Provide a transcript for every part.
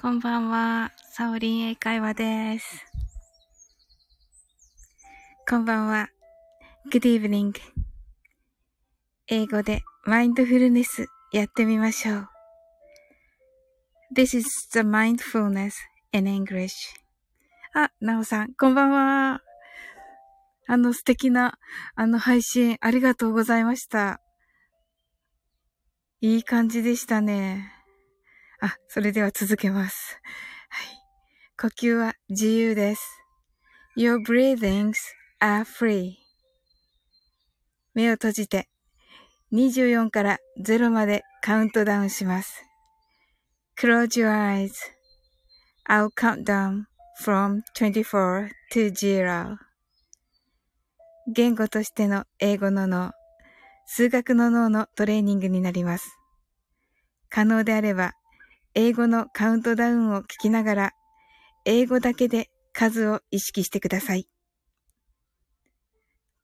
こんばんは。サオリン英会話です。こんばんは。Good evening. 英語でマインドフルネスやってみましょう。This is the mindfulness in English. あ、なおさん、こんばんは。あの素敵な、あの配信ありがとうございました。いい感じでしたね。あ、それでは続けます。はい。呼吸は自由です。Your breathings are free. 目を閉じて24から0までカウントダウンします。Close your eyes. I'll count down from 24 to 0. 言語としての英語の脳、数学の脳のトレーニングになります。可能であれば英語のカウントダウンを聞きながら、英語だけで数を意識してください。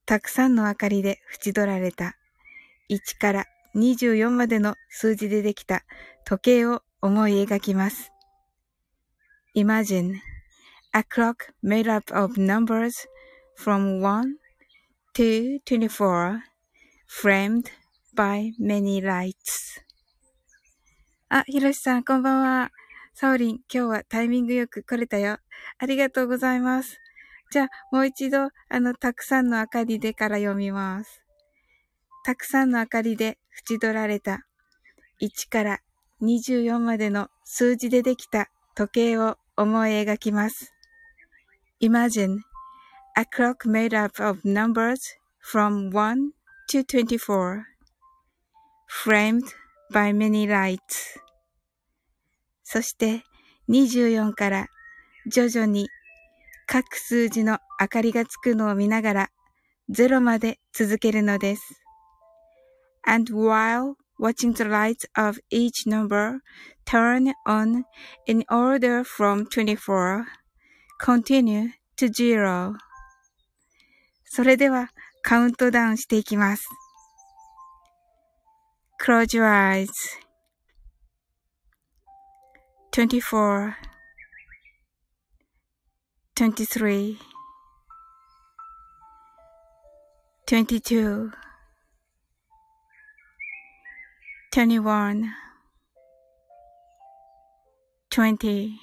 たくさんの明かりで縁取られた1から24までの数字でできた時計を思い描きます。Imagine a clock made up of numbers from 1 to 24 framed by many lights. あ、ひろしさん、こんばんは。サオリン、今日はタイミングよく来れたよ。ありがとうございます。じゃあ、もう一度、あの、たくさんの明かりでから読みます。たくさんの明かりで縁取られた1から24までの数字でできた時計を思い描きます。Imagine a clock made up of numbers from 1 to 24 framed by many lights そして24から徐々に各数字の明かりがつくのを見ながら0まで続けるのです。And while watching the lights of each number turn on in order from 24, continue to zero. それではカウントダウンしていきます。Close your eyes. 24 23 22 21 20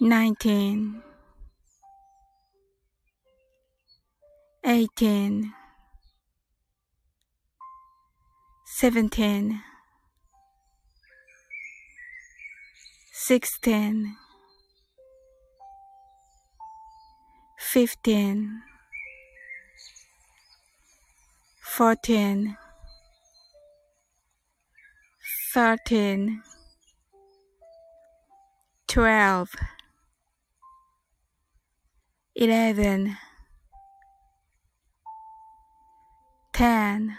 19 18 seventeen, sixteen, fifteen, fourteen, thirteen, twelve, eleven, ten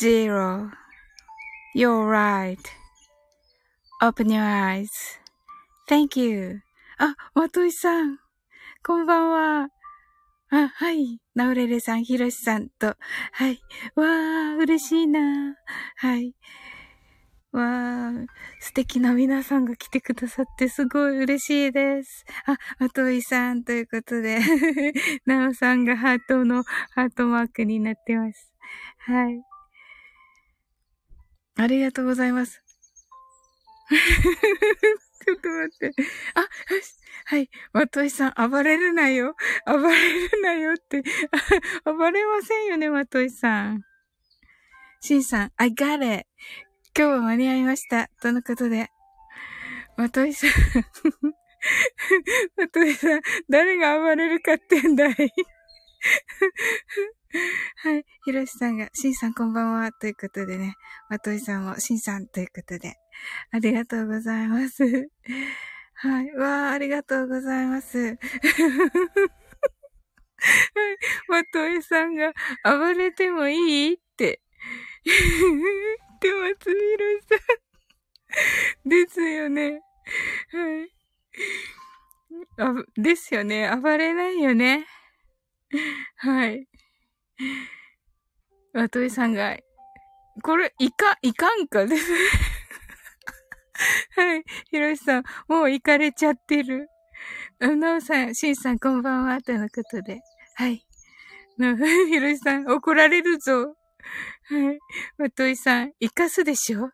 zero. You're right. Open your eyes. Thank you. あ、まといさん。こんばんは。あ、はい。ナウレレさん、ヒロシさんと。はい。わー、嬉しいな。はい。わー、素敵な皆さんが来てくださってすごい嬉しいです。あ、まといさんということで、ナオさんがハートのハートマークになってます。はい。ありがとうございます。ちょっと待って。あ、はい。まといさん、暴れるなよ。暴れるなよって。暴れませんよね、まといさん。しんさん、I got it. 今日は間に合いました。とのことで。まといさん。まといさん、誰が暴れるかってんだい？はい。ひろしさんが、しんさんこんばんは。ということでね。まといさんも、しんさんということで。ありがとうございます。はい。わあ、ありがとうございます。はい。まといさんが、暴れてもいい？って。言ってます、ひろしさん。ですよね。はい。あ、ですよね。暴れないよね。はい。わといさんが、これ、いか、いかんか？ですね。はい。ひろしさん、もう行かれちゃってる。なおさん、しんさん、こんばんは。とのことで。はい。な、ひろしさん、怒られるぞ。はい。わといさん、生かすでしょ？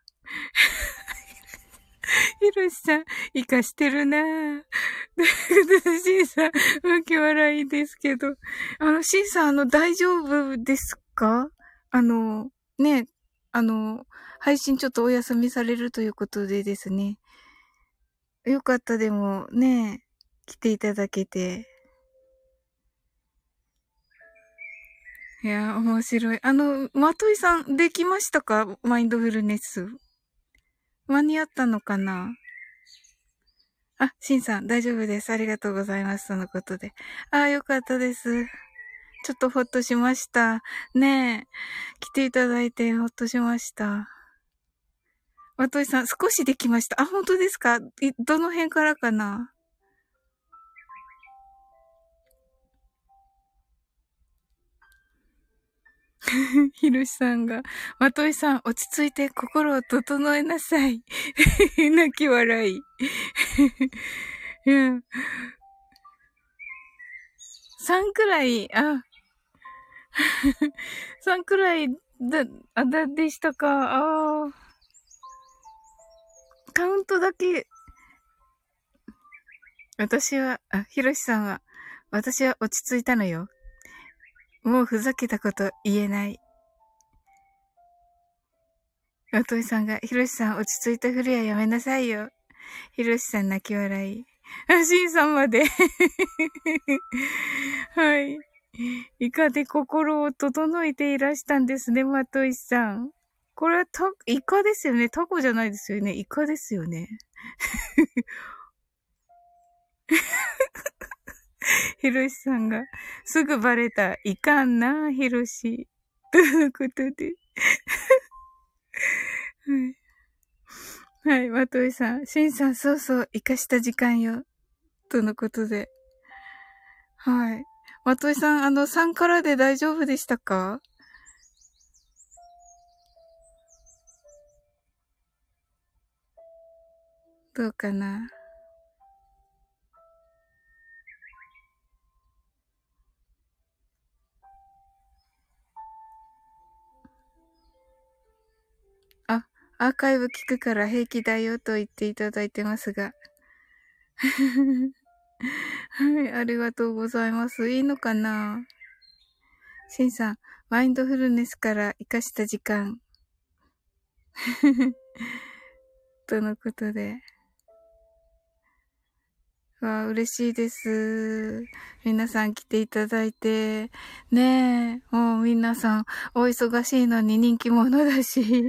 ひろしさん、生かしてるな ぁ。で、しんさん、わけ笑いですけど。あの、しんさん、あの、大丈夫ですか？あの、ね、あの、配信ちょっとお休みされるということでですね。よかったでも、ね、来ていただけて。いや、面白い。あの、まといさん、できましたか？マインドフルネス。間に合ったのかな？あ、しんさん、大丈夫です。ありがとうございます。そのことで。ああ、よかったです。ちょっとほっとしました。ねえ。来ていただいてほっとしました。わといさん、少しできました。あ、本当ですか？どの辺からかな？ひろしさんが、まといさん、落ち着いて心を整えなさい。泣き笑い。うん。3くらい、あ、3くらい、だ、あ、だ、でしたか？ああ。カウントだけ、私は、あ、ひろしさんは、私は落ち着いたのよ。もうふざけたこと言えない。おといさんが、ひろしさん落ち着いたふりはやめなさいよ。ひろしさん泣き笑い。あ、しんさんまで。はい。いかで心を整えていらしたんですね、まといさん。これはた、イカですよね。タコじゃないですよね。イカですよね。ひろしさんが、すぐバレた。いかんな、ひろし。ということで。はい。はい、まといさん。しんさん、そうそう、生かした時間よ。とのことで。はい。まといさん、あの、3からで大丈夫でしたか？どうかな？アーカイブ聞くから平気だよと言っていただいてますが。はい、ありがとうございます。いいのかな？シンさん、マインドフルネスから活かした時間。とのことで。わ嬉しいです。皆さん来ていただいて。ねえ、もう皆さんお忙しいのに人気者だし。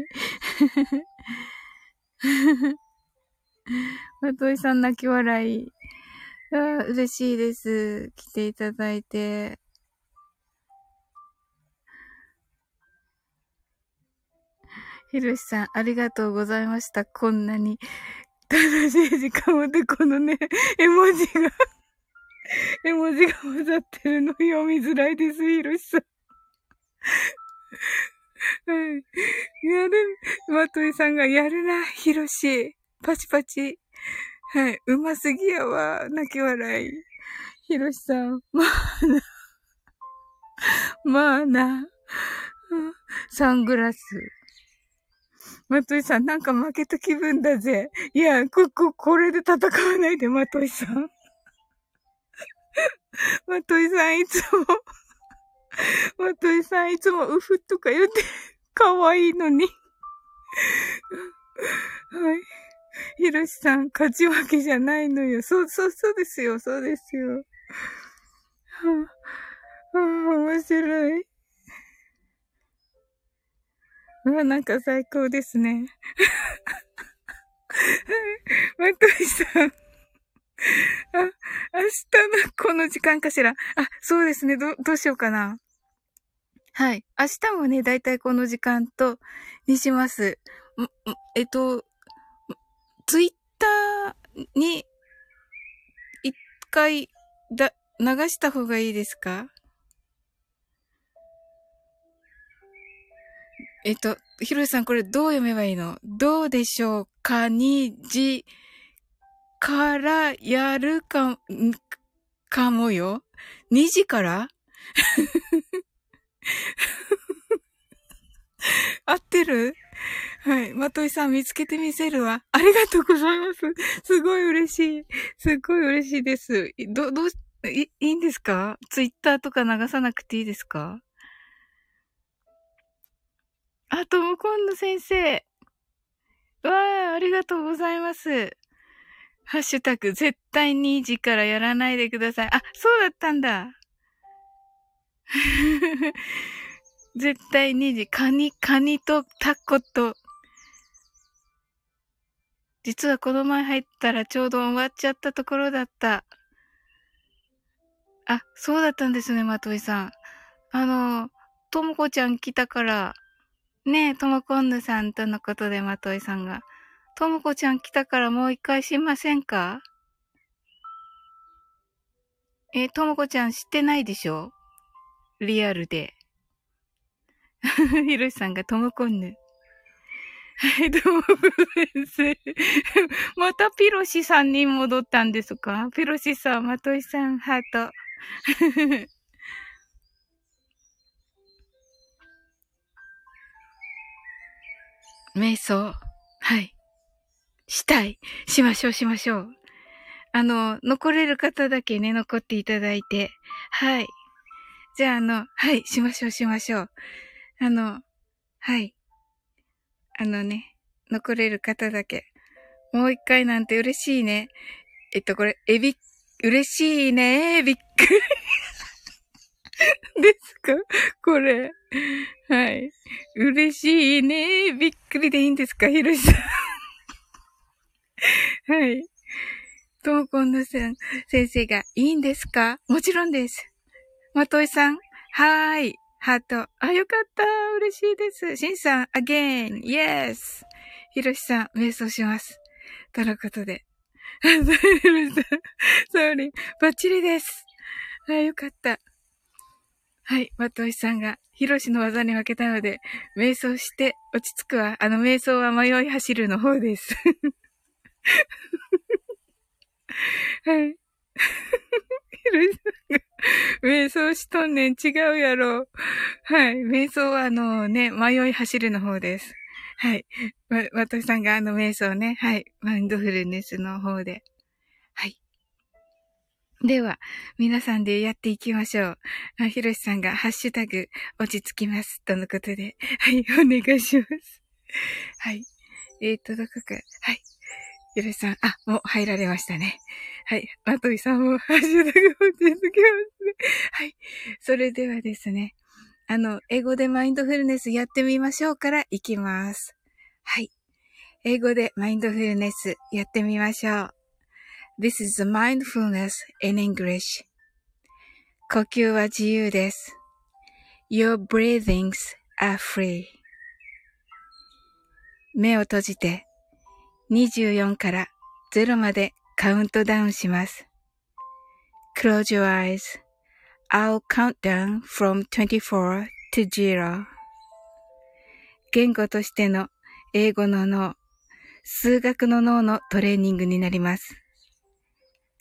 まといさん泣き笑い。あ嬉しいです。来ていただいて。ひろしさん、ありがとうございました。こんなに楽しい時間までこのね、絵文字が 絵文字が混ざってるの読みづらいです、ひろしさん。はい。やる、まといさんがやるな、ひろし。パチパチ。はい。うますぎやわ。泣き笑い。ひろしさん、まあな。まあな。サングラス。まといさん、なんか負けた気分だぜ。いや、こ、こ、これで戦わないで、まといさん。まといさん、いつもまといさん、いつもうふとか言って、かわいいのに はい。ひろしさん、勝ち負けじゃないのよ。そう、そう、そうですよ、そうですよ。はあ、はあ、面白い。うわ、なんか最高ですね。まといさん。あ、明日のこの時間かしら？あ、そうですね。ど、どうしようかな。はい。明日もね、だいたいこの時間と、にします。えっと、ツイッターに、一回、だ、流した方がいいですか？えっと、ひろしさんこれどう読めばいいの？どうでしょう？かにじからやるか、かもよ ?2 時から？合ってる？はい。まといさん見つけてみせるわ。ありがとうございます。すごい嬉しい。すごい嬉しいです。ど、どう、い、いいんですか？ツイッターとか流さなくていいですか？あ、ともこんの先生。わあ、ありがとうございます。ハッシュタグ、絶対2時からやらないでください。あ、そうだったんだ。絶対2時、カニ、カニとタコと。実はこの前入ったらちょうど終わっちゃったところだった。あ、そうだったんですね、まといさん。あの、ともこちゃん来たから、ねえ、ともこんぬさんとのことで、まといさんが。ともこちゃん来たからもう一回しませんか？え、ともこちゃん知ってないでしょ？リアルで。ひろしさんがともこんぬ。はい、どうも、先生。またピロシさんに戻ったんですか？ピロシさん、まといさん、ハート。瞑想。はい。したい。しましょう、しましょう。あの、残れる方だけね、残っていただいて。はい。じゃあ、あの、はい、しましょう、しましょう。あの、はい。あのね、残れる方だけ。もう一回なんて嬉しいね。えっと、これ、えび、嬉しいね。びっくり。ですか？これ。はい。嬉しいね。びっくりでいいんですか？ひろしさん。はい。ともこんのさん、先生が、いいんですか？もちろんです。まといさん、はーい。ハート。あ、よかった。嬉しいです。しんさん、again, yes. ひろしさん、瞑想します。とのことで。ひろしさん、ソーリー、バッチリです。あ、よかった。はい、まといさんが、ひろしの技に負けたので、瞑想して落ち着くわ。あの、瞑想は迷い走るの方です。はい。ひろしさんが、瞑想しとんねん違うやろ。はい。瞑想はあのね、迷い走るの方です。はい。わ、わとさんがあの瞑想ね、はい。マインドフルネスの方で。では、皆さんでやっていきましょう。あひろしさんがハッシュタグ落ち着きます。とのことで。はい、お願いします。はい。えーと、どこか、はい。ひろしさん、あ、もう入られましたね。はい。まといさんもハッシュタグ落ち着きますね。はい。それではですね。あの、英語でマインドフルネスやってみましょうからいきます。はい。英語でマインドフルネスやってみましょう。This is mindfulness in English. 呼吸は自由です。Your breathings are free. 目を閉じて24から0までカウントダウンします。Close your eyes.I'll count down from 24 to 0. 言語としての英語の脳、数学の脳のトレーニングになります。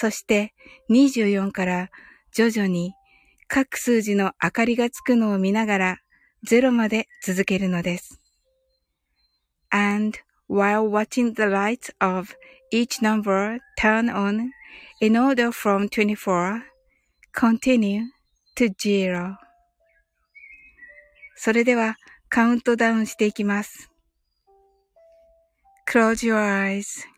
そして24から徐々に各数字の明かりがつくのを見ながら0まで続けるのです。and while watching the lights of each number turn on in order from 24, continue to zero. それではカウントダウンしていきます。Close your eyes.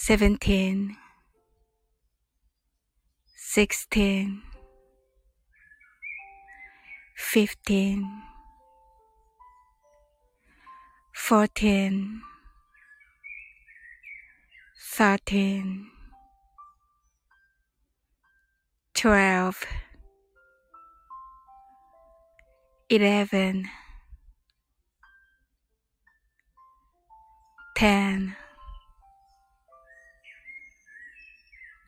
seventeen, sixteen, fifteen, fourteen, thirteen, twelve, eleven, ten. 10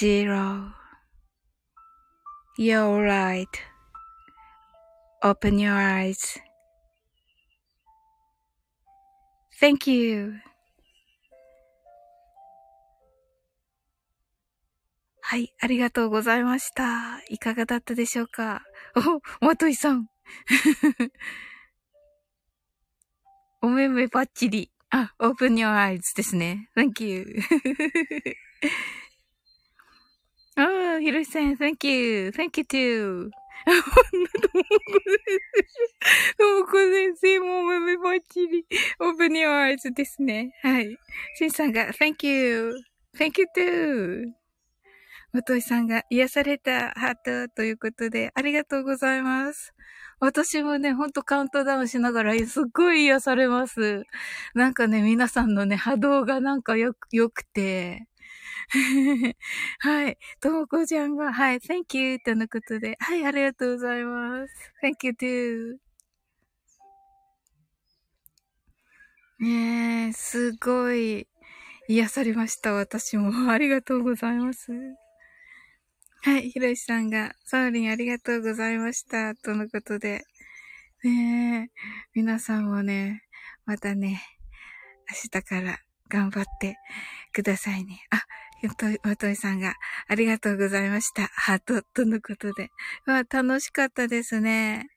0 You're right. Open your eyes. Thank you. はい、ありがとうございました。いかがだったでしょうかお、まといさん。おめめばっちり。あ、open your eyes ですね。Thank you. ああ、ひろしさん、thank you. Thank you too. あ、ほんと、ともこ先生。ともこ先生もおめめばっちり。open your eyes ですね。はい。しんさんが、thank you. Thank you too. まといさんが癒されたハートということで、ありがとうございます。私もね、ほんとカウントダウンしながら、すっごい癒されます。なんかね、皆さんのね、波動がなんかよく、良くて、はい。ともこちゃんが、はい、thank you とのことで、はい、ありがとうございます。thank you too. ねえ、すごい癒されました、私も。ありがとうございます。はい、ひろしさんが、サウリンありがとうございました、とのことで。ねえ、皆さんもね、またね、明日から頑張ってくださいね。あ、まといさんが、ありがとうございました。ハート、とのことで。わ、楽しかったですね。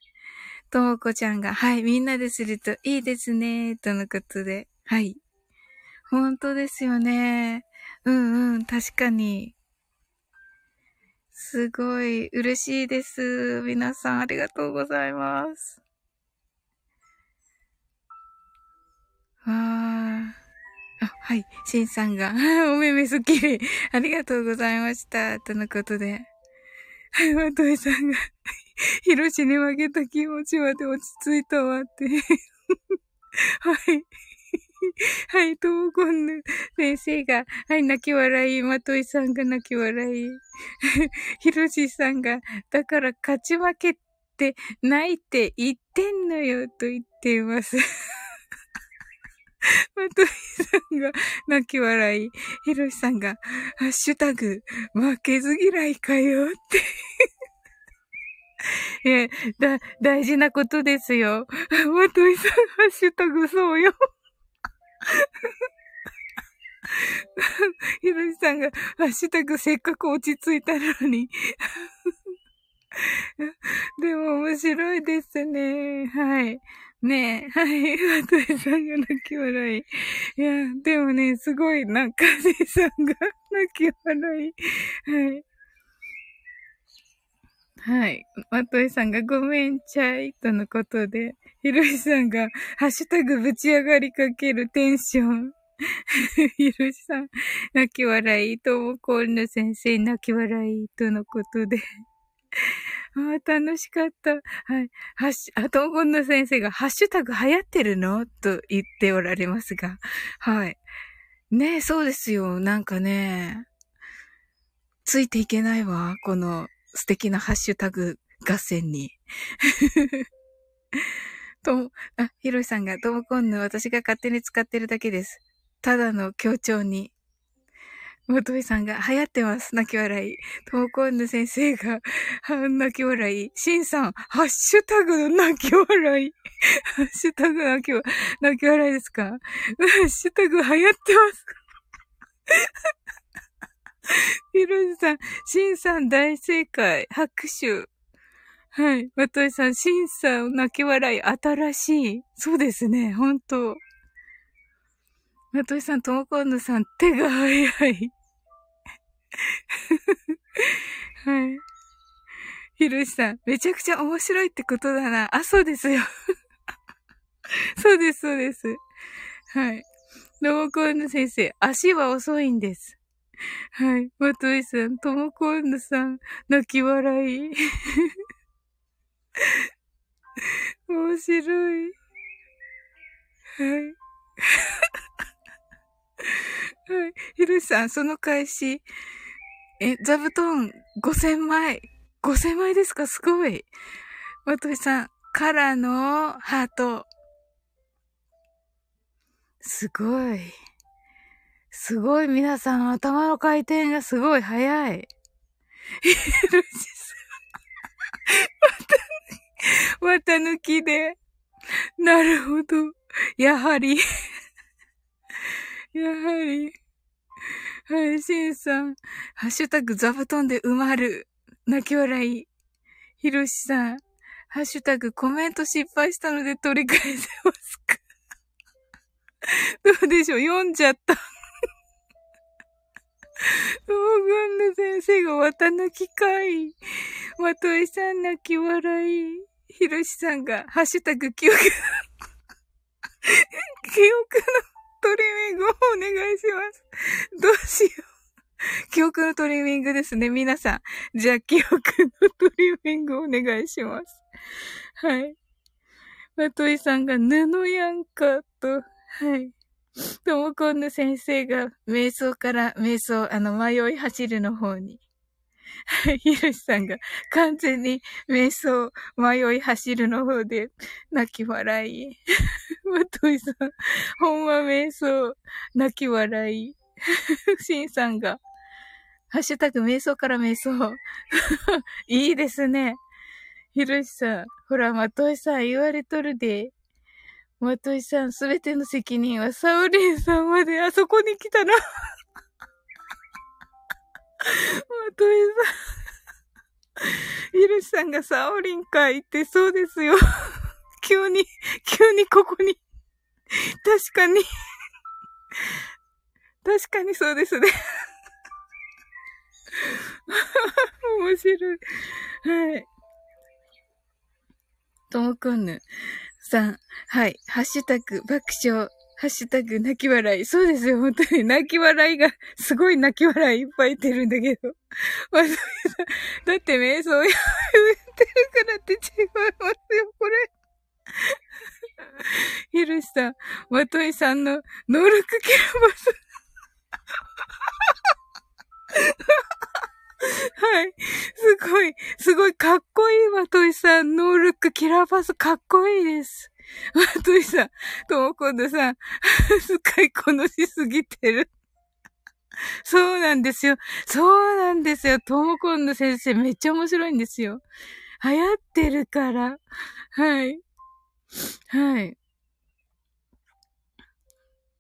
ともこちゃんが、はい、みんなでするといいですね、とのことで。はい。本当ですよね。うんうん、確かに。すごい嬉しいです。皆さんありがとうございます。わー。はい。シンさんが、お目目すっきり。ありがとうございました。とのことで。はい、まとえさんが、ヒロシに負けた気持ちまで落ち着いたわって。はい。はい、ともこんぬ先生が、はい、泣き笑い。まといさんが泣き笑い。ひろしさんが、だから勝ち負けってないって言ってんのよと言っています。まといさんが泣き笑い。ひろしさんが、ハッシュタグ、負けず嫌いかよって え、だ、大事なことですよ。まといさん、ハッシュタグそうよ。ひろしさんが、ハッシュタグせっかく落ち着いたのにでも面白いですね。はい。ねえ、はい。ワトエさんが泣き笑い。いや、でもね、すごい、なんか、せさんが泣き笑い。はい。はい。まといさんがごめんちゃいとのことで、ひろしさんがハッシュタグぶち上がりかけるテンション。ひろしさん、泣き笑い。ともこんぬ先生、泣き笑い。とのことで。ああ、楽しかった。はい。はっし、あ、ともこんぬ先生が、ハッシュタグ流行ってるの？と言っておられますが。はい。ねえ、そうですよ。なんかね、ついていけないわ。この素敵なハッシュタグ合戦に。と、あ、ひろしさんが、ともこんぬ、私が勝手に使ってるだけです。ただの強調に。もといさんが流行ってます。泣き笑い。ともこんぬ先生が、泣き笑い。しんさん、ハッシュタグの泣き笑い。ハッシュタグ泣き、泣き笑いですか？ハッシュタグ流行ってます。ひろしさん、しんさん大正解。拍手。はい。まといさん、しんさん、泣き笑い、新しい。そうですね、ほんと。まといさん、ともこんぬさん、手が早い。はい。ひろしさん、めちゃくちゃ面白いってことだな。あ、そうですよ。そうです、そうです。はい。ともこんぬ先生、足は遅いんです。はい。まといさん、ともこんぬさん、泣き笑い。面白い。はい。はい。ひろしさん、その返し、え、座布団5000枚。5000枚ですか？すごい。まといさん、からのハート。すごい。すごい皆さん頭の回転がすごい早い。ひろしさん。また抜きで。なるほど。やはりやはり。はい、しんさん。ハッシュタグ座布団で埋まる。泣き笑い。ひろしさん。ハッシュタグコメント失敗したので取り返せますか？どうでしょう？読んじゃった。東軍の先生が綿抜きかい。まといさん泣き笑い。ひろしさんが、ハッシュタグ記憶、記憶のトリミングをお願いします。どうしよう。記憶のトリミングですね、皆さん。じゃあ、記憶のトリミングをお願いします。はい。まといさんが布やんかと、はい。ともこんぬ先生が瞑想から瞑想、あの、迷い走るの方に。はい、ひろしさんが完全に瞑想、迷い走るの方で泣き笑い。まといさん、ほんま瞑想、泣き笑い。しんさんが、ハッシュタグ瞑想から瞑想。いいですね。ひろしさん、ほら、まといさん言われとるで。まといさん、すべての責任はサウリンさんまであそこに来たな。まといさん。ひろしさんがサオリンか言ってそうですよ。急に、急にここに。確かに。確かにそうですね。面白い。はい。ともくんぬさん。はい。ハッシュタグ爆笑。ハッシュタグ泣き笑い。そうですよ、本当に。泣き笑いが、すごい泣き笑いいっぱいいてるんだけど。だって瞑想やめてるからって違いますよ、これ。ひろしさん、まといさんのノールックキャンバス。はい。すごい、すごいかっこいいまといさん、ノールックキラーパスかっこいいです。まといさん、ともこんどさん、使いこなしすぎてる。そうなんですよ。そうなんですよ。ともこんの先生めっちゃ面白いんですよ。流行ってるから。はい。はい。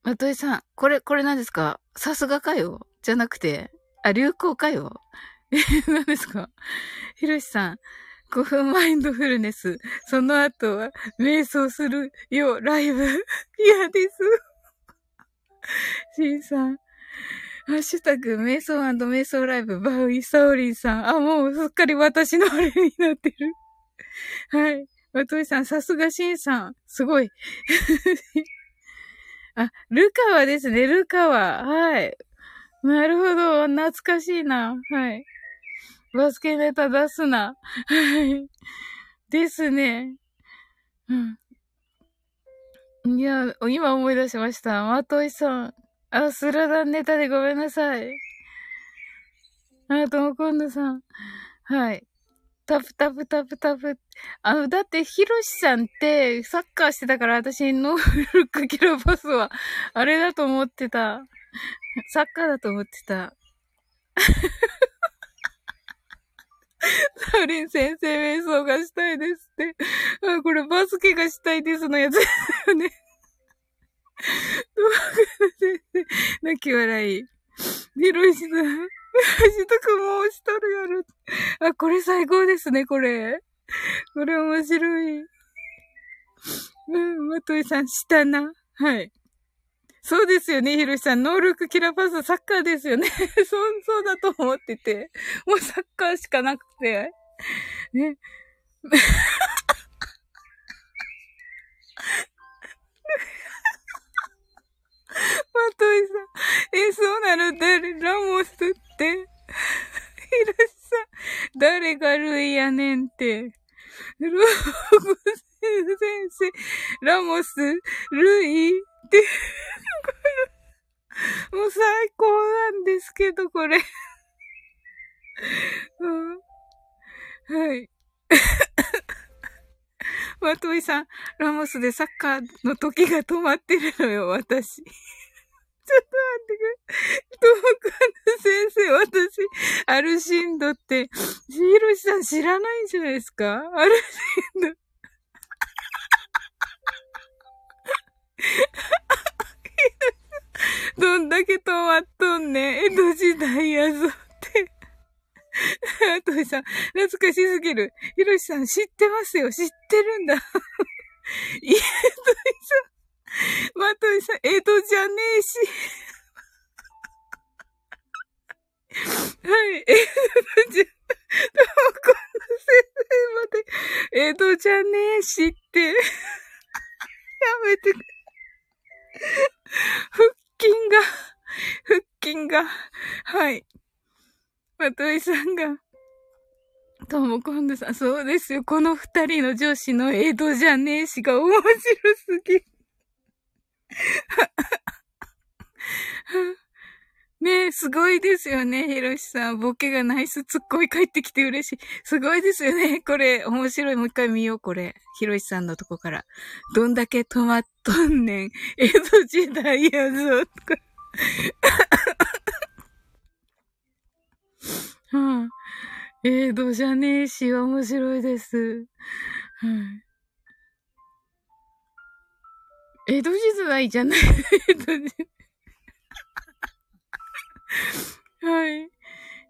まといさん、これ、これ何ですか？さすがかよ？じゃなくて、あ、流行かよ？え、何ですか？ひろしさん、5分マインドフルネス。その後は、瞑想するよ、ライブ。嫌です。シンさん。ハッシュタグ、瞑想瞑想ライブ、バウイサオリンさん。あ、もうすっかり私のあれになってる。はい。わといさん、さすがシンさん。すごい。あ、ルカワですね、ルカワ。はい。なるほど。懐かしいな。はい。バスケネタ出すな。はい。ですね。うん。いや、今思い出しました。まといさん。あ、スラダンネタでごめんなさい。あ、ともこんどさん。はい。タプタプタプタプ。あの、だって、ヒロシさんってサッカーしてたから私ノールックキラパスは、あれだと思ってた。サッカーだと思ってた。サウリン先生瞑想がしたいですって。あ、これバスケがしたいですのやつですよね。先生、泣き笑い。ヒロシさん。しとくもうしとるやろ。あ、これ最高ですね、これ。これ面白い。うん、まといさん、したな。はい。そうですよね、ひろしさん。ノールックキラパスサッカーですよね。そう、そうだと思ってて。もうサッカーしかなくて。ね。まといさん。え、そうなの誰ラモスって。ひろしさん。誰がルイやねんって。ローゴ先生、ラモス、ルイって。もう最高なんですけど、これ。うん、はい。まといさん、ラモスでサッカーの時が止まってるのよ、私。ちょっと待ってくれ。トモカン先生、私、アルシンドって、ヒロシさん知らないんじゃないですか？アルシンド。どんだけ止まっとんねん。江戸時代やぞって。あとさん、懐かしすぎる。ひろしさん知ってますよ。知ってるんだ。えといさん、まといさん、江戸じゃねえし。はい、江戸じゃ、どこの先生まで、江戸じゃねえしって、やめてくれ。腹筋が、腹筋が、はい。まといさんが、ともこんどさん、そうですよ。この二人の女子の江戸じゃねえしが面白すぎ。ねえ、すごいですよね、ひろしさん。ボケがナイスツッコミ帰ってきて嬉しい。すごいですよね。これ、面白い。もう一回見よう、これ。ひろしさんのとこから。どんだけ止まっとんねん。江戸時代やぞ、とか。江戸じゃねえし、面白いです。はい、江戸時代じゃない。江戸時代はい。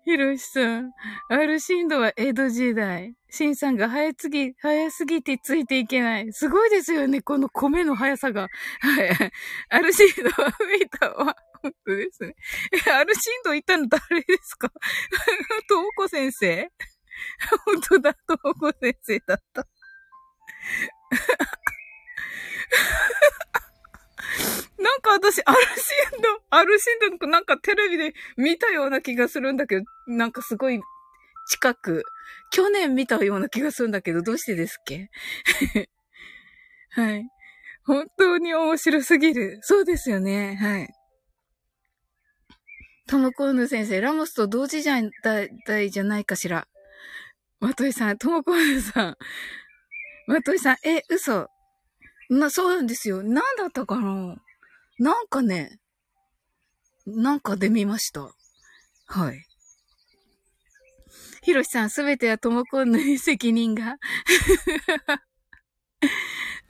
ひろしさん。アルシンドは江戸時代。シンさんが早すぎ、早すぎてついていけない。すごいですよね、この米の速さが。はい。アルシンドは見たわ。本当ですね。え、アルシンドいたの誰ですか？トモコ先生？本当だ、トモコ先生だった。なんか私、アルシンド、アルシンドなんかテレビで見たような気がするんだけど、なんかすごい近く、去年見たような気がするんだけど、どうしてですっけ？はい。本当に面白すぎる。そうですよね。はい。トムコーヌ先生、ラモスと同時じゃだ、いじゃないかしら。マトイさん、トムコーヌさん。マトイさん、え、嘘。な、そうなんですよ。なんだったかな？なんかね、なんかで見ました。はい。ひろしさん、すべてはともこんの責任が。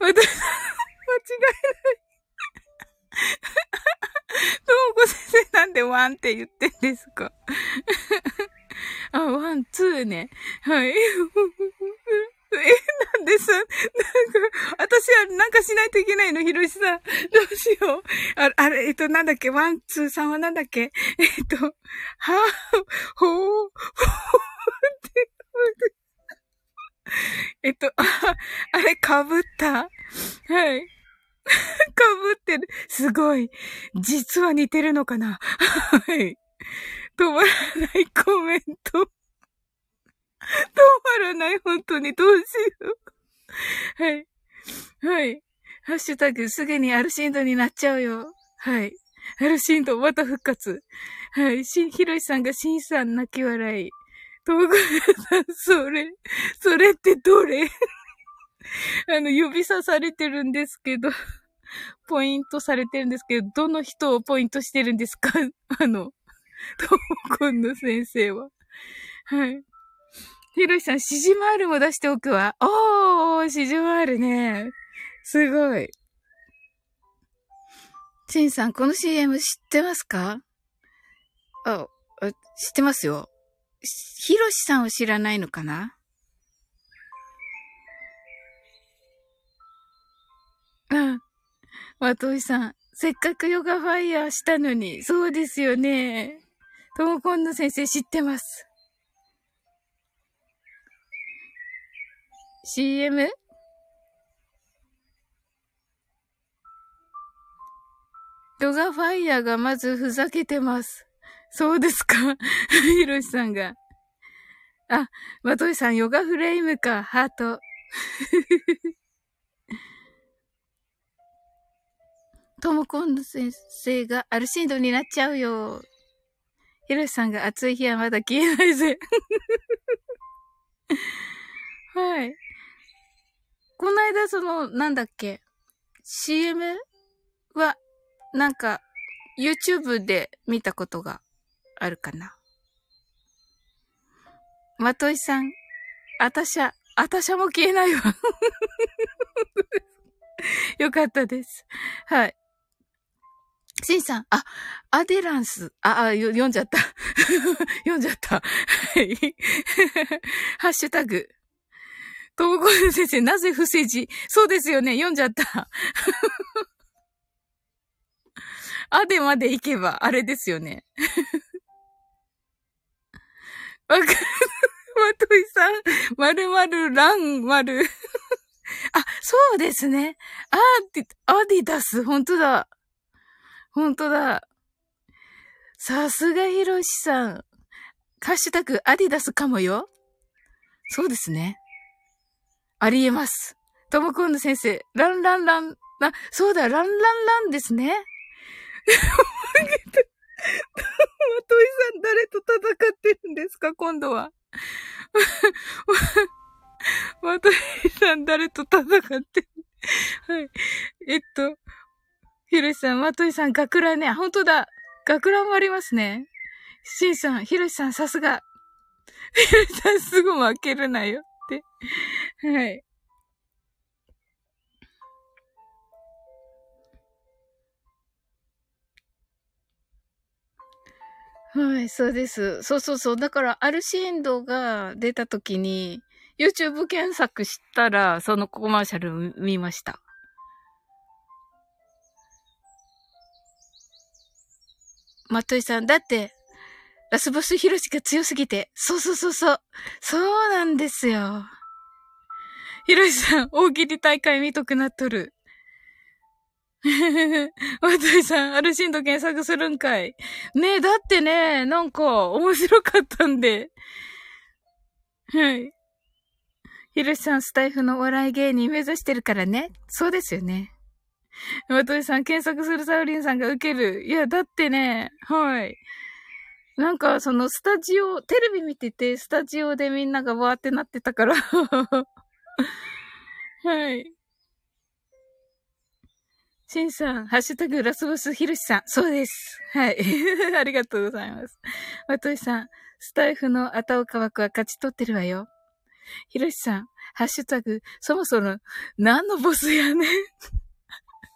私、間違いない。ともこ先生なんで one って言ってんですか？あ、 one, two ね。はい。え、なん、なんか、私はなんかしないといけないの、ひろしさん。どうしよう？ああれ、えっと、なんだっけ、 one, two, さんはなんだっけ？えっと、はぁ、ほー、ほー、って、えっと、あ、あれ、かぶった？はい。かぶってる。すごい。実は似てるのかな？はい。止まらないコメント。止まらない、本当に。どうしよう？はい。はい。ハッシュタグ、すぐにアルシンドになっちゃうよ。はい。アルシンド、また復活。はい。し、ひろしさんがしんさん泣き笑い。ともこさん、それ、それってどれ？あの、指さされてるんですけど、ポイントされてるんですけど、どの人をポイントしてるんですか？あの、ともこんの先生は。はい。ひろしさん、シジマールも出しておくわ。おー、シジマールね。すごい。シンさん、この CM 知ってますか？あ、知ってますよ。ひろしさんを知らないのかな？うん。まといさん、せっかくヨガファイヤーしたのに、そうですよね。ともこんの先生知ってます。CM? ヨガファイヤーがまずふざけてます。そうですか？ひろしさんが。あ、まといさん、ヨガフレームか、ハート。ともこんの先生がアルシンドになっちゃうよ。ひろしさんが暑い日はまだ消えないぜ。はい。この間、その、なんだっけ ?CM は、なんか、YouTube で見たことがあるかな。まといさん、あたしゃ、あたしゃも消えないわ。よかったです。はい。シンさん、あ、アデランス、あ、あ、読んじゃった。読んじゃった。はい。ハッシュタグ。ともこ先生、なぜ不正字？そうですよね。読んじゃった。あでまで行けば、あれですよね。わかる。まといさん、まるまるランまる。あ、そうですね。アーディ、アディダス、ほんとだ。ほんとだ。さすがひろしさん。ハッシュタグ、アディダスかもよ。そうですね。ありえます。ともこんの先生、ランランラン、あ、そうだ、ランランランですね。まといさん誰と戦ってるんですか？今度は。まといさん誰と戦ってる？はい。えっと、ひろしさん、まといさん、学ランね。本当だ。学ランもありますね。しんさん、ひろしさん、さすが。ひろしさん、すぐ負けるなよ。はい。はい、そうです。そうそうそう。だから、アルシエンドが出た時に、YouTube 検索したら、そのコマーシャル見ました。まといさん、だって、ラスボスヒロシが強すぎて、そうそうそうそう。そうなんですよ。ヒロシさん、大喜利大会見とくなっとる。わたいさん、アルシンド検索するんかい。ねえ、だってね、なんか、面白かったんで。はい。ひろしさん、スタイフのお笑い芸人目指してるからね。そうですよね。わといさん、検索するサウリンさんが受ける。いや、だってね、はい。なんか、そのスタジオ、テレビ見てて、スタジオでみんながわーってなってたから。はい。シンさん、ハッシュタグラスボスヒルシさん。そうです。はい。ありがとうございます。まといさん、スタイフのアタオカワクは勝ち取ってるわよ。ヒロシさん、ハッシュタグ、そもそも何のボスやねん。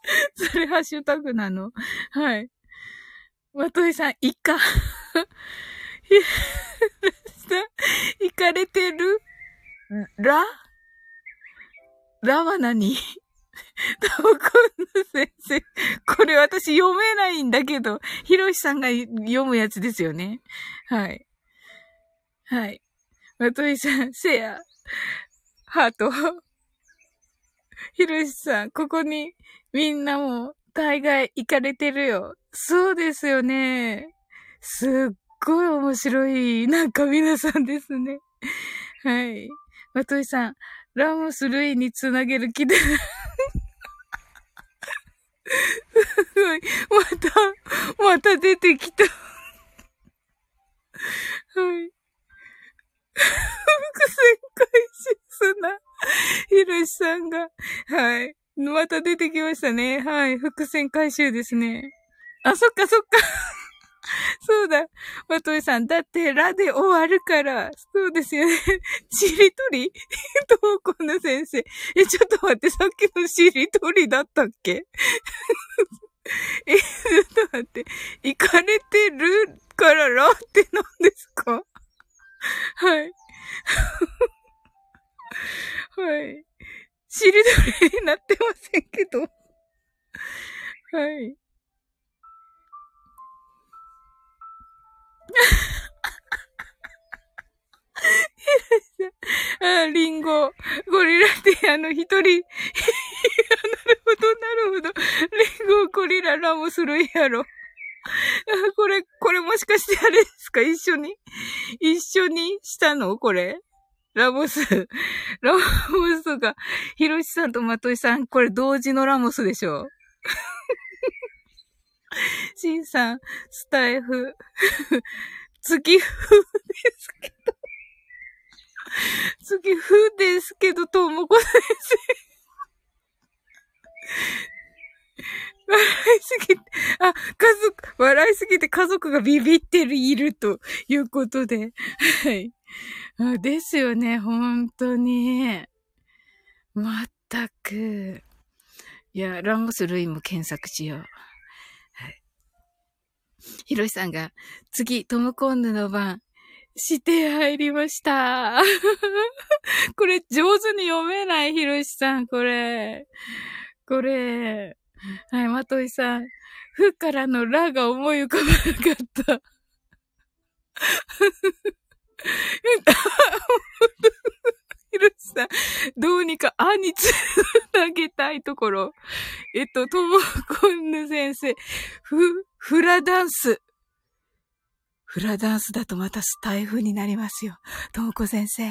それハッシュタグなの？はい。まといさん、イカ。ヒロシさん、行かれてるララは何トモコンヌ先生。これ私読めないんだけど、ヒロシさんが読むやつですよね。はい。はい。まといさん、シェア、ハート。ひろしさん、ここにみんなも大概行かれてるよ。そうですよね。すっごい面白い、なんか皆さんですね。はい。まといさん、ラモス・ルイにつなげる気ですごい。また、また出てきたはい。伏線回収すな。ひろしさんが。はい。また出てきましたね。はい。伏線回収ですね。あ、そっかそっか。そうだ。まといさん。だって、ラで終わるから。そうですよね。しりとり？どうこの先生。え、ちょっと待って、さっきのしりとりだったっけ？え、ちょっと待って。行かれてるからラって何ですか？はい。はい。しりとりになってませんけど。はい。あ、リンゴ。ゴリラってあの一人。なるほど、なるほど。リンゴ、ゴリラ、ラモするやろ。これ、これもしかしてあれですか？一緒に？一緒にしたの？これ？ラモス。ラモスが、ヒロシさんとマトイさん、これ同時のラモスでしょ？シンさん、スタイフ、月風ですけど。月風ですけど、ともこ先生。笑いすぎて、あ、家族、笑いすぎて家族がビビってる、いるということで。はい。あですよね、本当に。まったく。いや、ランゴス・ルイも検索しよう。はい。ヒロシさんが、次、トムコンヌの番、して入りました。これ、上手に読めない、ヒロシさん、これ。これ。はい、まといさん。ふからのらが思い浮かばなかった。ひろしさん、どうにかあにつなげたいところ。えっと、ともこんぬ先生、ふ、フラダンス。フラダンスだとまたスタイフになりますよ。ともこ先生。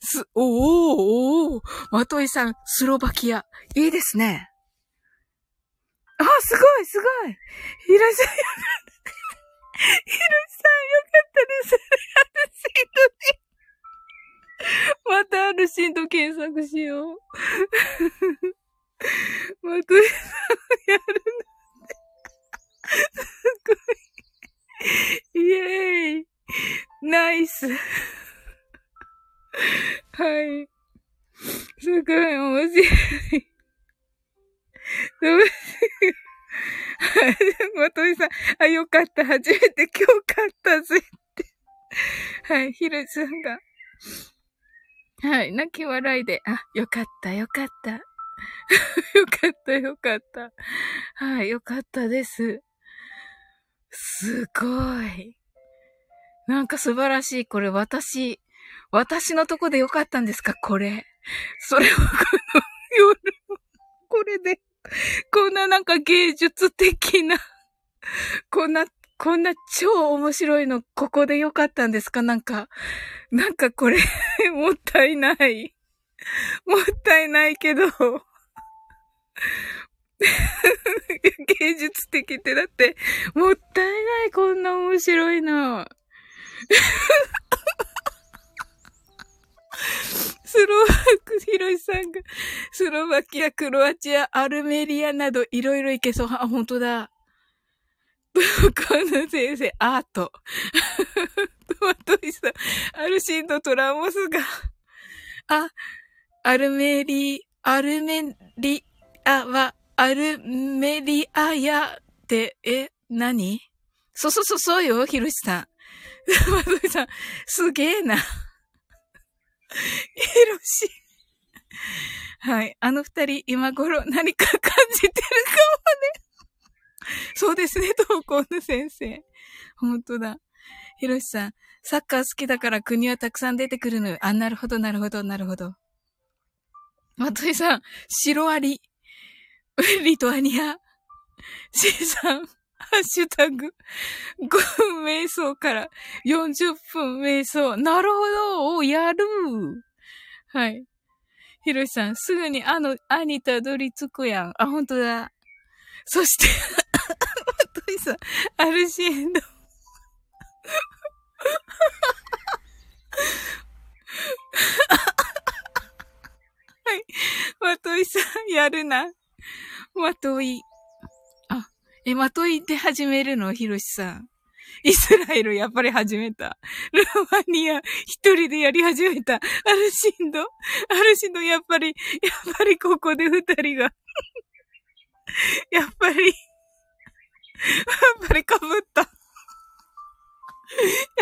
す、おーおーおまといさん、スロバキア。いいですね。あ、すごい、すごい。ひろしさん、よかった。ひろしさん、よかったです。アルシンドで。またアルシーンド検索しよう。まとえさん、やるの。すごい。イェーイ。ナイス。はい。すごい面白い。どうしまといさん、あ、よかった。初めて今日買ったぜって。はい、ひろさんが。はい、泣き笑いで、あ、よかった、よかった。よかった、よかった。はい、よかったです。すごい。なんか素晴らしい。これ私、私のとこでよかったんですか？これ。それはこの 夜、これでこんななんか芸術的な、こんな、こんな超面白いの、ここでよかったんですか？なんか、なんかこれ もったいない。もったいないけど芸術的ってだって、もったいない、こんな面白いの。スロバク、ヒロシさんが、スロバキア、クロアチア、アルメリアなど、いろいろいけそう。あ、本当だ。この先生、アート。トマトイさん、アルシンドとラモスが、あ、アルメリ、アルメリアは、アルメリアヤって、え、何？そうそうそう、そうよ、ヒロシさん。トマトイさん、すげえな。ヒロシ。はい。あの二人、今頃何か感じてるかもね。そうですね、東高の先生。本当だ。ひろしさん、サッカー好きだから国はたくさん出てくるのよ。あ、なるほど、なるほど、なるほど。まといさん、シロアリ、リトアニア、シーさん、ハッシュタグ、5分瞑想から40分瞑想。なるほどおやるはい。ひろしさん、すぐにあの、アニたどり着くやん。あ、ほんとだ。そして、まといさん、アルシエンド。はい。まといさん、やるな。まとい。あ、え、まといで始めるのひろしさん。イスラエルやっぱり始めた。ルーマニア一人でやり始めた。アルシンド？アルシンドやっぱり、やっぱりここで二人が やっぱりやっぱりかぶった。やっ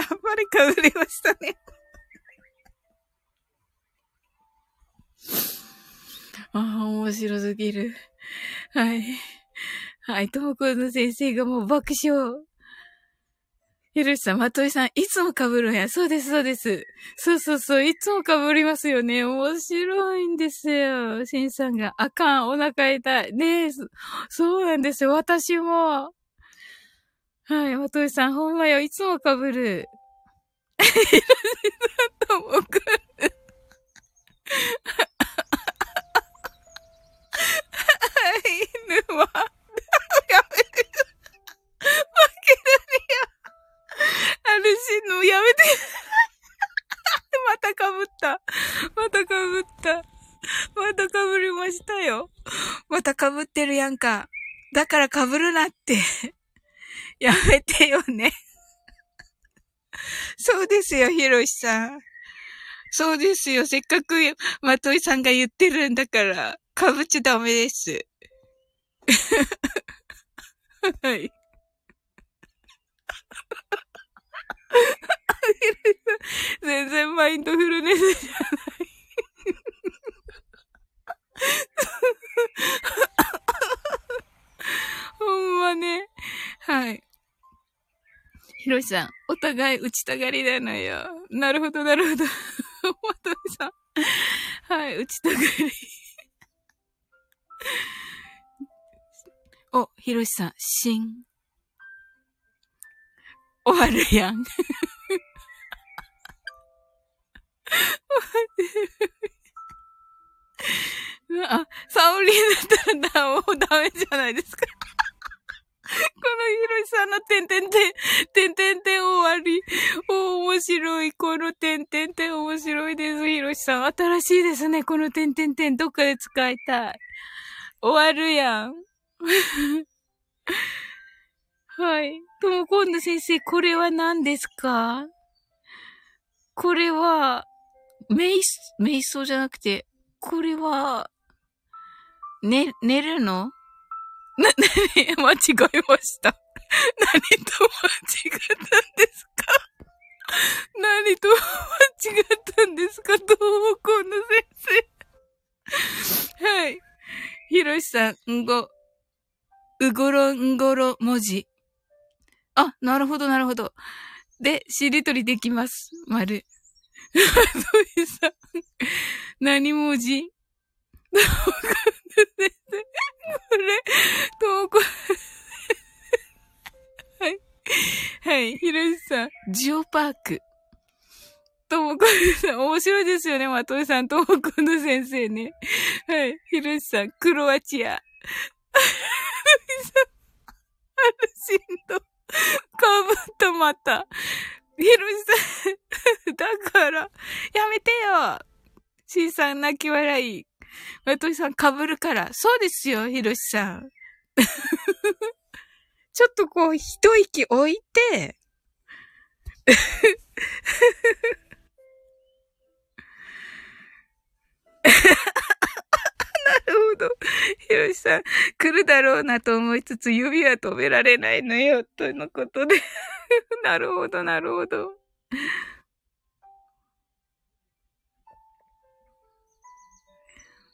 ぱりかぶ りましたね ああ、面白すぎる。はい。はい、ともこの先生がもう爆笑。ひろしさん、まといさん、いつも被るんや。そうです、そうです。そうそうそう、いつも被りますよね。面白いんですよ。しんさんが、あかん、お腹痛い。ねえ、そうなんですよ。私も。はい、まといさん、ほんまよ、いつも被る。ひろしさん、ともくん。犬は、や。あるしの、やめて。また被った。また被った。また被りましたよ。また被ってるやんか。だから被るなって。やめてよね。そうですよ、ひろしさん。そうですよ。せっかく、まといさんが言ってるんだから、かぶっちゃダメです。はい。全然マインドフルネスじゃないほんまね。はい。ひろしさん、お互い打ちたがりなのよ。なるほど、なるほど。まとめさん。はい、打ちたがり。お、ひろしさん、しん。終わるやん。あ、サオリンだったらもうダメじゃないですか。このひろしさんのてんてんてん、てんてんてん終わり。お、面白い。このてんてんてん面白いです。ひろしさん。新しいですね。このてんてんてん。どっかで使いたい。終わるやん。はい。とも今度先生、これは何ですか？これは、瞑、瞑想じゃなくて、これは、ね、寝るの？な、な、間違えました。何と間違ったんですか？何と間違ったんですか？東北の先生。はい。ひろしさん、んご、うごろんごろ文字。あ、なるほど、なるほど。で、しりとりできます。丸。そういさん、何文字？これ、投稿。はい。はい。ひろしさん、ジオパーク。ともこさん、面白いですよね、まといさん、ともこの先生ね。はい。ひろしさん、クロアチア。アルシンド、かぶったまた。ひろしさん、だから、やめてよ。しんさん泣き笑い。まといさんかぶるから。そうですよ、ひろしさん。ちょっとこう、一息置いて、なるほど。ひろしさん、来るだろうなと思いつつ、指は止められないのよ、とのことで。なるほど、なるほど。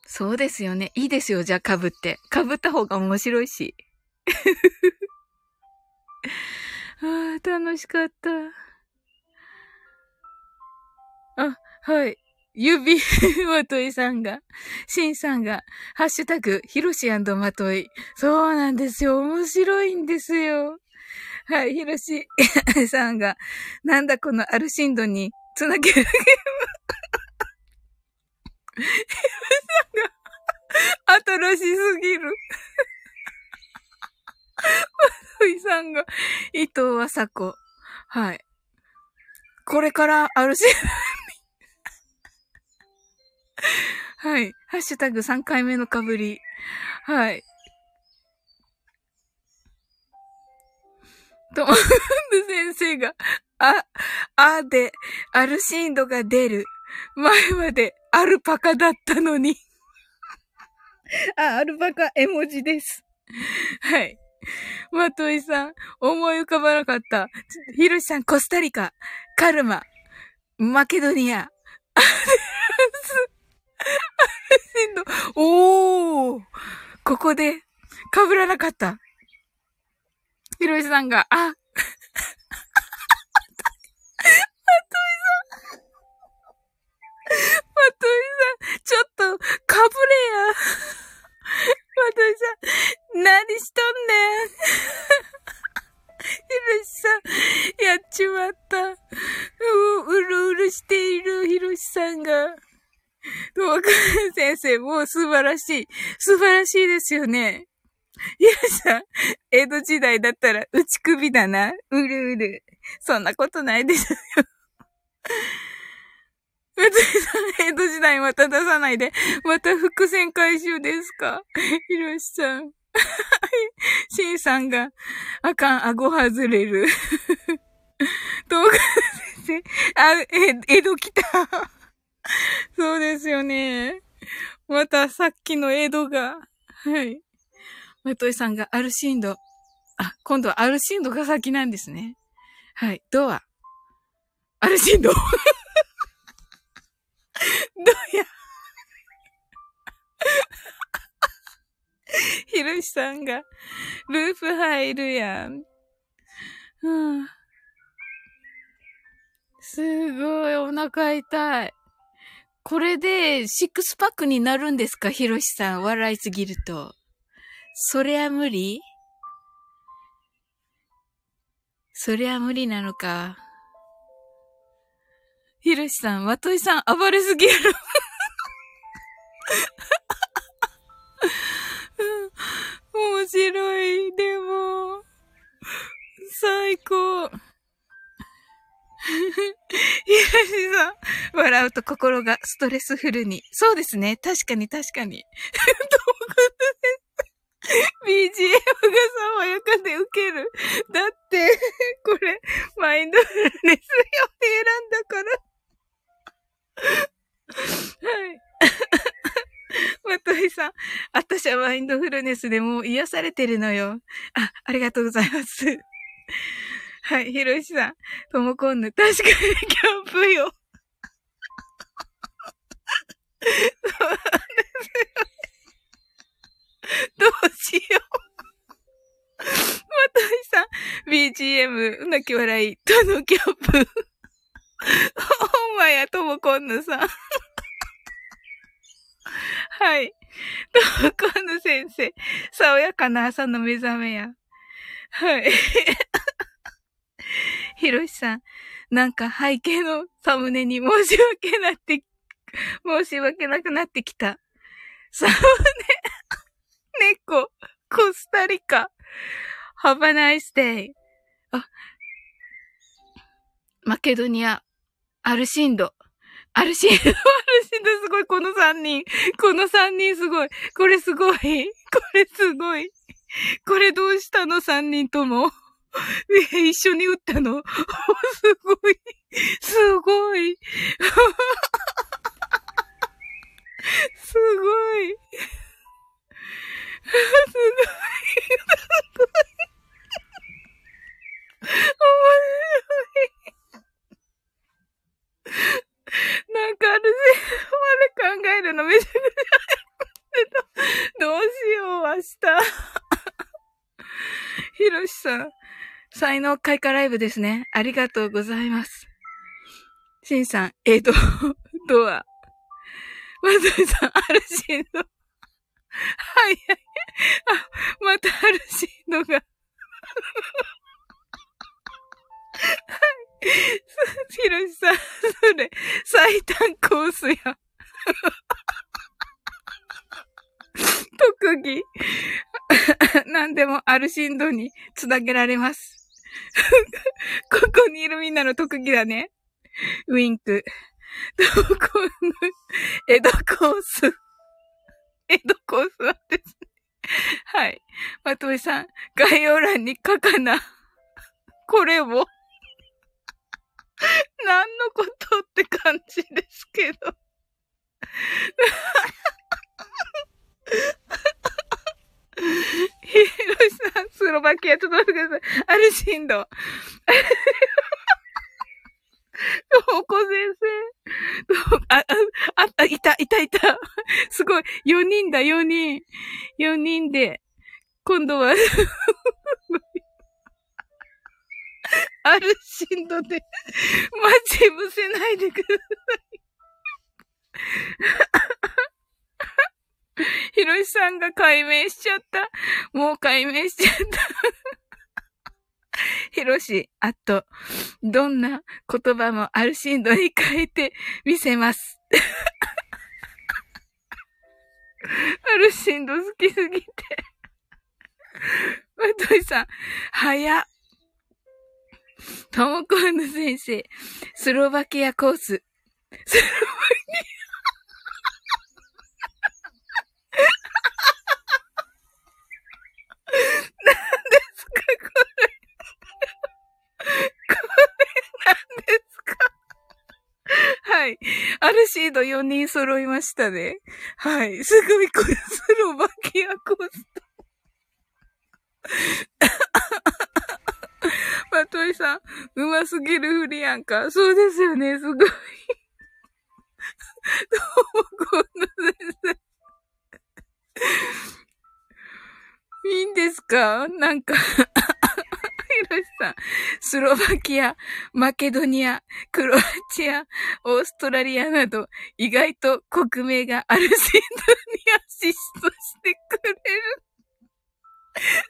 そうですよね。いいですよ。じゃあ被って。被った方が面白いし。ああ、楽しかった。あ、はい。指、まといさんが、しんさんが、ハッシュタグ、ひろしまとい。そうなんですよ。面白いんですよ。はい、ひろしさんが、なんだこのアルシンドにつなげるゲーム。ひろしさんが、新しすぎる。まといさんが、伊藤和さ子。はい。これからアルシンド はい。ハッシュタグ3回目のかぶり。はい。と、先生が、あ、あで、アルシンドが出る。前までアルパカだったのに。あ、アルパカ絵文字です。はい。まといさん、思い浮かばなかった。ひろしさん、コスタリカ、カルマ、マケドニア。おーここで、被らなかった。ひろしさんが、あ、まといさん。まといさん、ちょっと、かぶれや。まといさん、何しとんねん。ひろしさん、やっちまった。う、うるうるしているひろしさんが。東海先生、も素晴らしい。素晴らしいですよね。いやさ、江戸時代だったら打ち首だな。うるうる。そんなことないですよ。別にさん、江戸時代また出さないで、また伏線回収ですか？ひろしさん。しんさんが、あかん、顎外れる。東海先生、あ、え、江戸来た。そうですよね。またさっきの江戸が、はい。まといさんがアルシンド。あ、今度はアルシンドが先なんですね。はい。ドア。アルシンド。どうや？ひろしさんが、ループ入るやん。うん。すごい、お腹痛い。これで、シックスパックになるんですか？ひろしさん。笑いすぎると。そりゃ無理？そりゃ無理なのか？ひろしさん、まといさん、暴れすぎやろ。面白い。でも、最高。ひろしさん、笑うと心がストレスフルに。そうですね。確かに確かに。BGM が爽やかでウケる。だって、これ、マインドフルネス用で選んだから。はい。まといさん、私はマインドフルネスでもう癒されてるのよ。あ、ありがとうございます。はい、ひろしさん。ともこんぬ。確かにキャンプよ。どうしよう。まといさん。BGM、泣き笑い、とのキャンプ。ほんまや、ともこんぬさん。はい。ともこんぬ先生。爽やかな朝の目覚めや。はい。ひろしさん、なんか背景のサムネに申し訳なって、申し訳なくなってきた。サムネ、猫、コスタリカ、Have a nice day. あ、マケドニア、アルシンド、アルシンド、アルシンドすごい、この三人。この三人すごい。これすごい。これすごい。これどうしたの？三人とも。一緒に打ったの？すごい。すごい。すごい。すごい。すごい。面白い。なんかあるぜ、まで考えるのめちゃくちゃました。ひろしさん、才能開花ライブですね。ありがとうございます。しんさん、江戸、ドア。まずさん、アルシンド。はいはい。あ、またアルシンドが。はい。ひろしさん、それ、最短コースや。特技。何でもアルシンドにつなげられます。ここにいるみんなの特技だね。ウィンク。どこ、江戸コース。江戸コースなんですね。はい。まといさん、概要欄に書かな。これを。何のことって感じですけど。ひろしさん、スロバキア、ちょっと待ってください。アルシンド。おこ先生。あ、あ、あ、いた、いた、いた。すごい。4人だ、4人。4人で、今度はアルシンドで、待ち伏せないでください。ひろしさんが解明しちゃった。もう解明しちゃった。ひろし、あと、どんな言葉もアルシンドに変えてみせます。アルシンド好きすぎて。まといさん、早っ。ともこんの先生、スロバキアコース。スロバキア何ですかこれ。これ何ですかはい。アルシード4人揃いましたね。はい。すごいこれスロバキアコスト。マトイさん、うますぎるフリやんか。そうですよね、すごい。どうも、こんな先生。いいんですか？なんかろしさん、スロバキア、マケドニア、クロアチア、オーストラリアなど、意外と国名があるシンドにアシストしてくれる。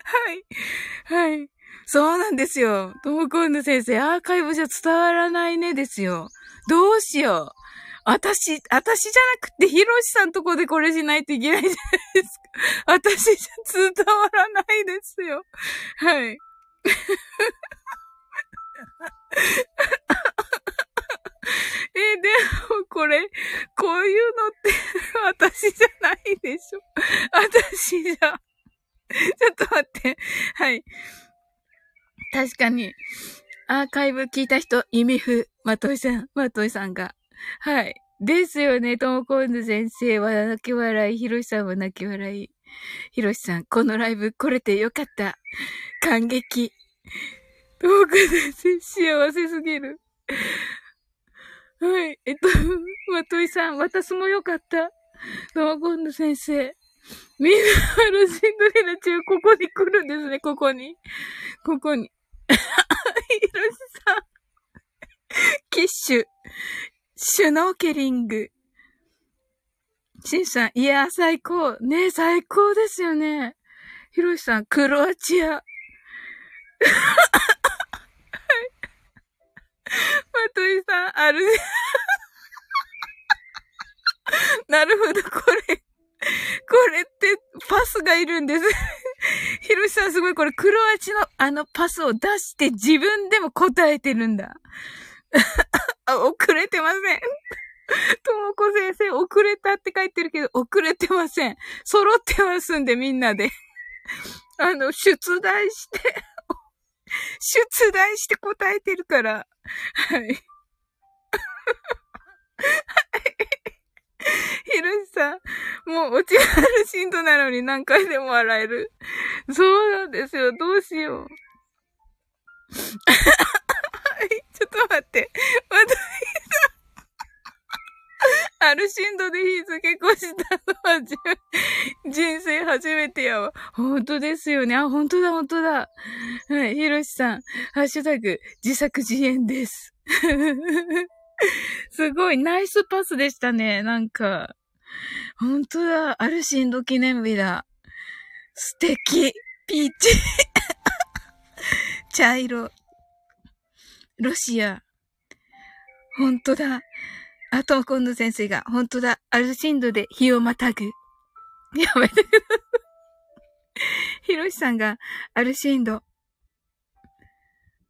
はい。はい。そうなんですよ。トモコンヌ先生、アーカイブじゃ伝わらないねですよ。どうしよう。私、私じゃなくて、ヒロシさんとこでこれしないといけないじゃないですか。私じゃ伝わらないですよ。はい。え、でもこれ、こういうのって私じゃないでしょ。私じゃ。ちょっと待って。はい。確かに、アーカイブ聞いた人、意味不、まといさん、まといさんが。はい。ですよね。ともこんぬ先生は泣き笑い。ひろしさんは泣き笑い。ひろしさん、このライブ来れてよかった。感激。ともこんぬ先生、幸せすぎる。はい。えっと、まといさん、私もよかった。ともこんぬ先生。みんな、あの、シンドレラ中、ここに来るんですね、ここに。ここに。ひろしさん。キッシュ。シュノーケリング。シンさん、いや、最高。ね最高ですよね。ヒロシさん、クロアチア。はい。マトイさん、ある。なるほど、これ。これって、パスがいるんです。ヒロシさんすごい、これ、クロアチアのあのパスを出して自分でも答えてるんだ。遅れてません。ともこ先生、遅れたって書いてるけど、遅れてません。揃ってますんで、みんなで。あの、出題して 出題して答えてるから。はい。ひろしさん、もう落ちがあるシンドなのに何回でも笑える。そうなんですよ。どうしよう。ちょっと待って。また、アルシンドで日付越したのは人生初めてやわ。本当ですよね。あ、本当だ、本当だ。はい、ひろしさん。ハッシュタグ、自作自演です。すごい、ナイスパスでしたね。なんか。本当だ、アルシンド記念日だ。素敵。ピーチ。茶色。ロシア。本当だ。あとは、今度先生が、本当だ、アルシンドで日をまたぐ。やめてください。ヒロシさんが、アルシンド。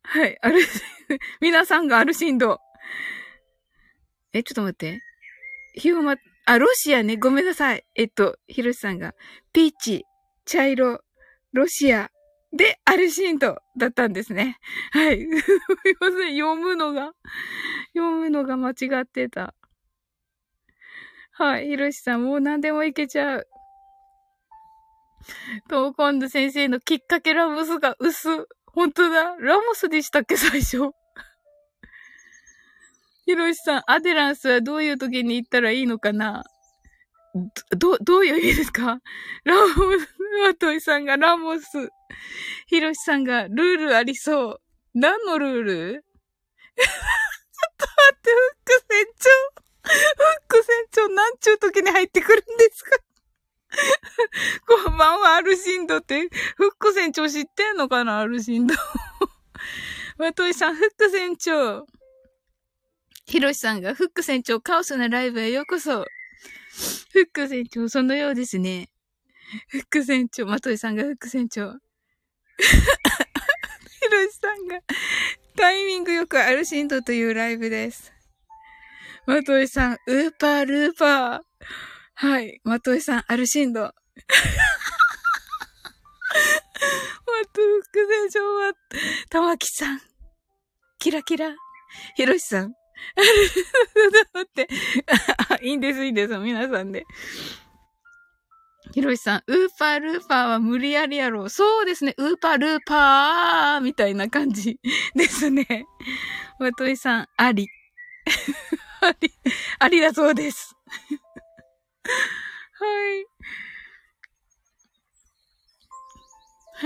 はい、アルシンド。皆さんがアルシンド。え、ちょっと待って。日をま、あ、ロシアね。ごめんなさい。えっと、ヒロシさんが、ピーチ、茶色、ロシア、で、アルシンドだったんですね。はい。すみません。読むのが、読むのが間違ってた。はい。ひろしさん、もう何でもいけちゃう。と、今度先生のきっかけラモスが薄。本当だ。ラモスでしたっけ、最初。ひろしさん、アデランスはどういう時に行ったらいいのかな？ど、どういう意味ですか？ラモス、マトイさんがラモス。ヒロシさんがルールありそう。何のルール？ちょっと待って、フック船長。フック船長、何ちゅう時に入ってくるんですか？こんばんは、アルシンドって、フック船長知ってんのかなアルシンド。マトイさん、フック船長。ヒロシさんが、フック船長、カオスなライブへようこそ。フック船長、そのようですね。フック船長、マトイさんがフック船長。ヒロシさんが、タイミングよくアルシンドというライブです。マトイさん、ウーパールーパー。はい。マトイさん、アルシンド。マトフック船長は、玉木さん。キラキラ。ヒロシさん。だって、いいんです、いいんです、皆さんで。ひろしさん、ウーパールーパーは無理やりやろう。そうですね、ウーパールーパーみたいな感じ ですね。わといさん、あり。あり、ありだそうです。はい。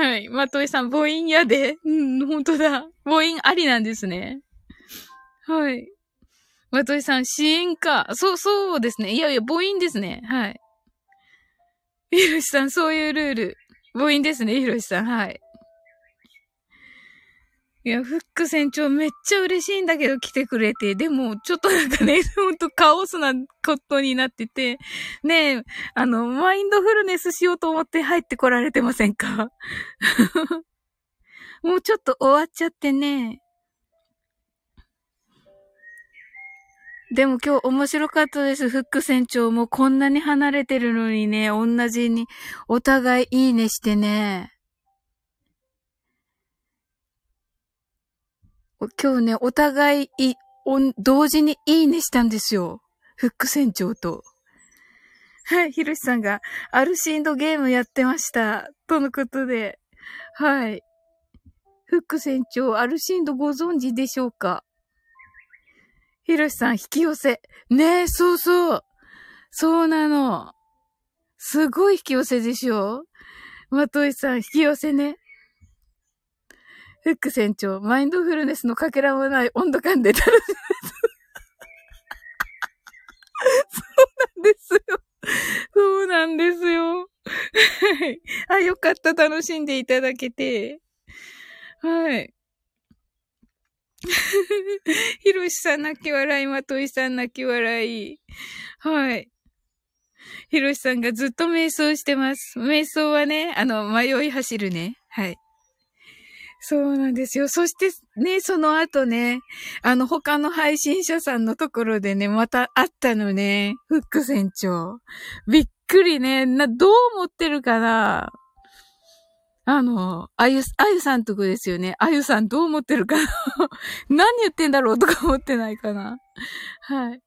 はい。まといさん、母音やで。うん、ほんとだ。母音ありなんですね。はい。まといさん、死因か。そう、そうですね。いやいや、母音ですね。はい。ひろしさん、そういうルール。母音ですね、ひろしさん。はい。いや、フック船長めっちゃ嬉しいんだけど来てくれて、でもちょっとなんかね、ほんとカオスなことになってて、ねえ、あの、マインドフルネスしようと思って入ってこられてませんか？もうちょっと終わっちゃってね。でも今日面白かったです。フック船長もこんなに離れてるのにね、同じにお互いいいねしてね。今日ね、お互いい、同時にいいねしたんですよ。フック船長と。はい、ひろしさんが、アルシンドゲームやってました。とのことで。はい。フック船長、アルシンドご存知でしょうか？ひろしさん引き寄せ。ねえ、そうそう。そうなの。すごい引き寄せでしょまといさん引き寄せね。フック船長、マインドフルネスのかけらもない温度感で楽しめそうなんですよ。そうなんですよ。あ、よかった。楽しんでいただけて。はい。ひろしさん泣き笑い、まといさん泣き笑い。はい。ひろしさんがずっと瞑想してます。瞑想はね、あの、迷い走るね。はい。そうなんですよ。そしてね、その後ね、あの、他の配信者さんのところでね、また会ったのね。フック船長。びっくりね。な、どう思ってるかなあの、あゆ、あゆさんとこですよね。あゆさんどう思ってるかな？何言ってんだろうとか思ってないかな？はい。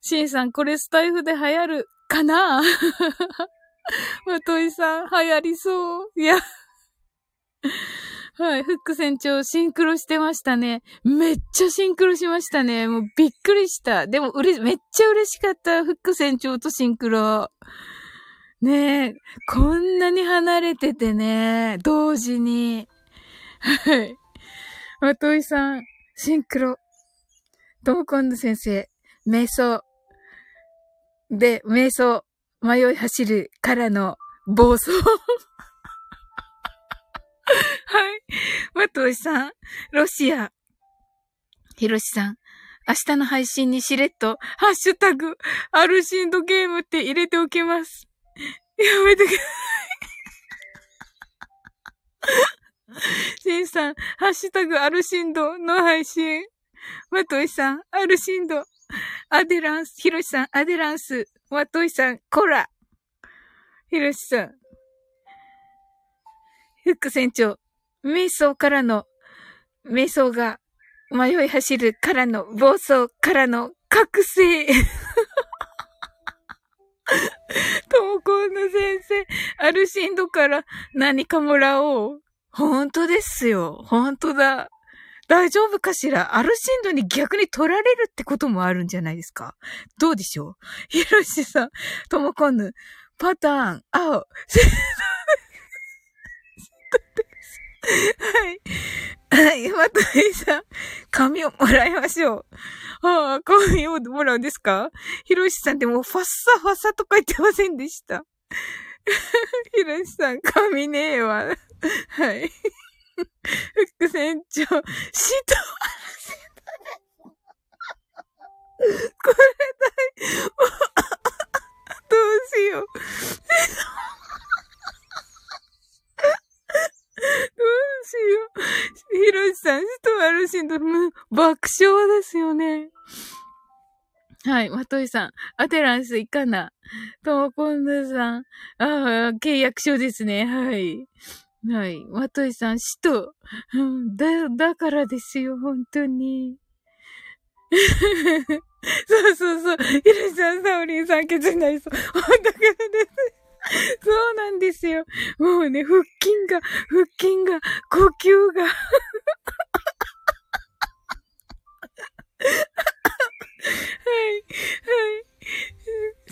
しんさん、これスタイフで流行るかな？まといさん、流行りそう。いや。はい、フック船長シンクロしてましたね。めっちゃシンクロしましたね。もうびっくりした。でもうれ、めっちゃ嬉しかった。フック船長とシンクロ。ねえ、こんなに離れててね、同時に。はい。まといさん、シンクロ。ともこんの先生、瞑想。で、瞑想、迷い走るからの暴走。はい。まといさん、ロシア。ひろしさん、明日の配信にしれっと、ハッシュタグ、アルシンドゲームって入れておきます。やめてください。シンさん、ハッシュタグ、アルシンドの配信。まといさん、アルシンド。アデランス、ひろしさん、アデランス。まといさん、コラ。ひろしさん。フック船長、瞑想からの、瞑想が迷い走るからの、暴走からの、覚醒。ともこんの先生、アルシンドから何かもらおう。本当ですよ。本当だ。大丈夫かしら？アルシンドに逆に取られるってこともあるんじゃないですか？どうでしょう？ひろしさん、ともこんぬ、パターン、青、はい。はい。まといさん、紙をもらいましょう。ああ、紙をもらうんですか？ひろしさんってもうファッサファッサとか言ってませんでした。ひろしさん、紙ねえわ。はい。副船長、シートこれだい。どうしよう。どうしよう。ひろしさん、ストワルシンド、爆笑ですよね。はい、まといさん、アテランスいかな。ともこんぬさん、ああ、契約書ですね。はい。はい、まといさん、使徒。うん、だ、だからですよ、本当に。そうそうそう。ひろしさん、サオリンさん、ケツになりそう。だからです。そうなんですよ。もうね、腹筋が、腹筋が、呼吸が。はい、はい。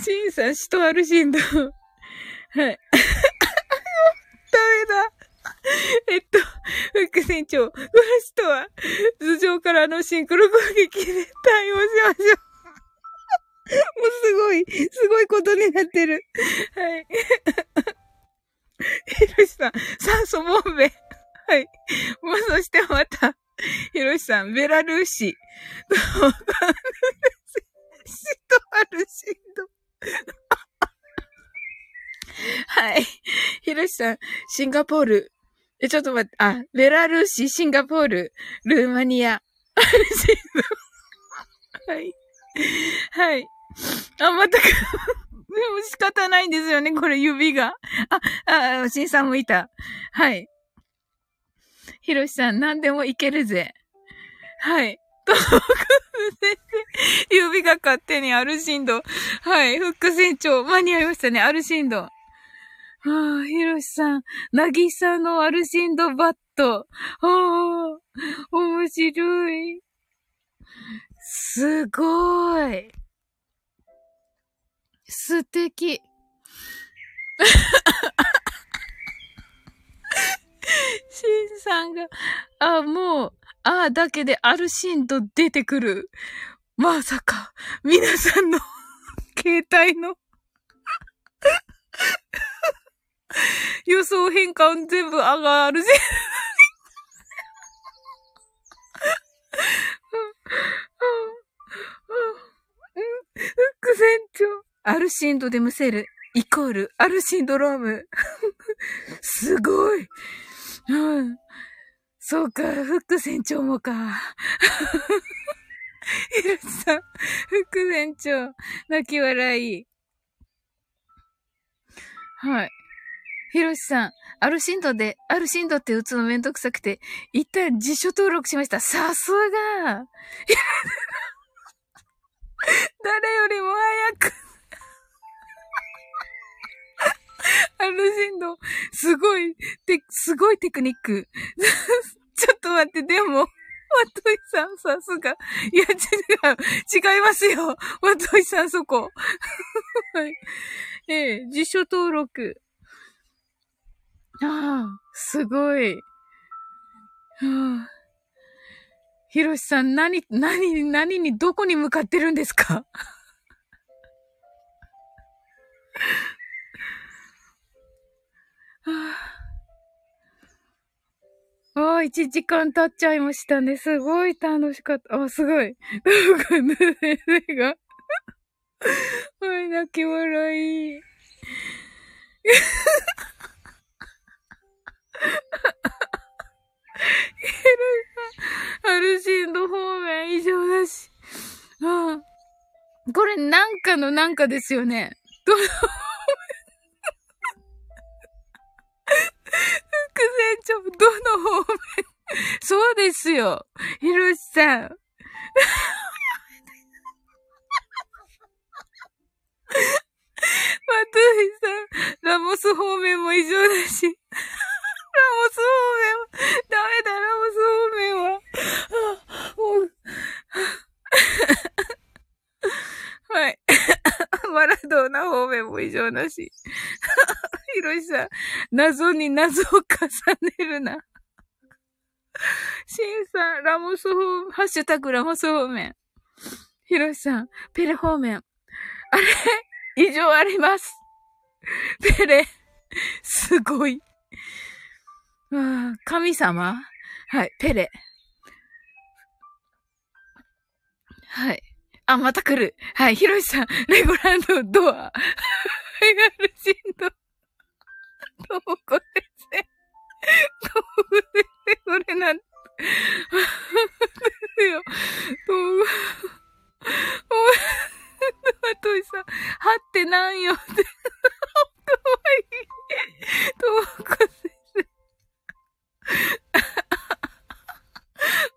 シンさん、シトアルシンド。はい。ダメだ。えっと、副船長、この人は、頭上からのシンクロ攻撃で対応しましょう。もうすごい、すごいことになってる。はい。ひろしさん、酸素ボンベ。はい。もうそしてまた、ひろしさん、ベラルーシ。シトアルシンド。はい。ひろしさん、シンガポール。え、ちょっと待って、あ、ベラルーシ、シンガポール、ルーマニア。アルシンド。はい。はい。あ、またか。でも仕方ないんですよね、これ指が。あ、あ、新さんもいた。はい。ひろしさん、何でもいけるぜ。はい。と、指が勝手にアルシンド。はい。フック船長、間に合いましたね、アルシンド。はあ、ひろしさん、なぎさのアルシンドバット。ああ、面白い。すごい。素敵。シンさんが、あ、もう、ああだけでアルシンと出てくる。まさか、皆さんの 携帯の 予想変換全部上がるぜフック船長。アルシンドでむせるイコールアルシンドローム。すごい。うん。そうか、フック船長もか。ヒロシさん、フック船長、泣き笑い。はい。ヒロシさん、アルシンドで、アルシンドって打つのめんどくさくて、一旦辞書登録しました。さすが 誰よりも早くアルシンド、すごい、て、すごいテクニック。ちょっと待って、でも、わといさん、さすが。いや、違う、違いますよ。わといさん、そこ。ええ辞書登録。ああ、すごい。ひろしさん、何、何、何に、どこに向かってるんですか？ああ、1時間経っちゃいましたね。すごい楽しかった。あ、すごい。なんかね、先生が。はい、泣き笑い。アルシンド方面異常だし。ああ。これなんかのなんかですよね。どの、副船長、どの方面？そうですよ。ひろしさん。マトイさん、ラモス方面も異常だし。ラモス方面は、ダメだ、ラモス方面は。もう、はい。マラドーナ方面も異常だし。ヒロシさん、謎に謎を重ねるな。シンさん、ラモス方面、ハッシュタグラモス方面。ヒロシさん、ペレ方面。あれ？異常あります。ペレ、すごい。あ神様？はい、ペレ。はい。あ、また来る。はい、ヒロシさん、レゴランドドア。はい、アルシンド。どうこ先生。どう先生、それなんて。よ。どう、トイさん、はってなんよって。かわいい。ともこ先生。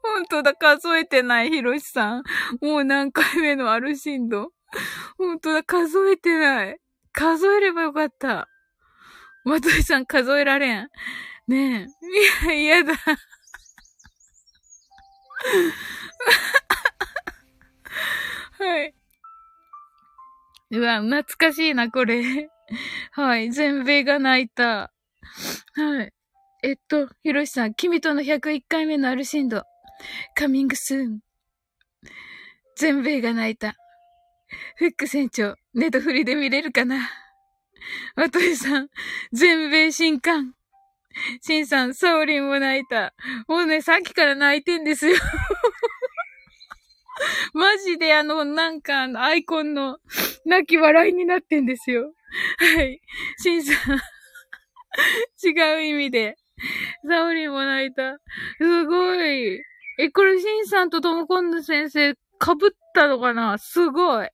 本当だ、数えてない、ひろしさん。もう何回目のアルシンド。本当だ、数えてない。数えればよかった。まといさん数えられん。ねえ。いや、嫌だ。はい。うわ、懐かしいな、これ。はい。全米が泣いた。はい。えっと、ひろしさん、君との101回目のアルシンド。カミングスーン。全米が泣いた。フック船長、ネトフリで見れるかなワトリさん、全米新刊。シンさん、サオリンも泣いた。もうね、さっきから泣いてんですよ。マジであの、なんか、アイコンの泣き笑いになってんですよ。はい。シンさん違う意味で。サオリンも泣いた。すごい。え、これシンさんとトモコンヌ先生被ったのかな？すごい。は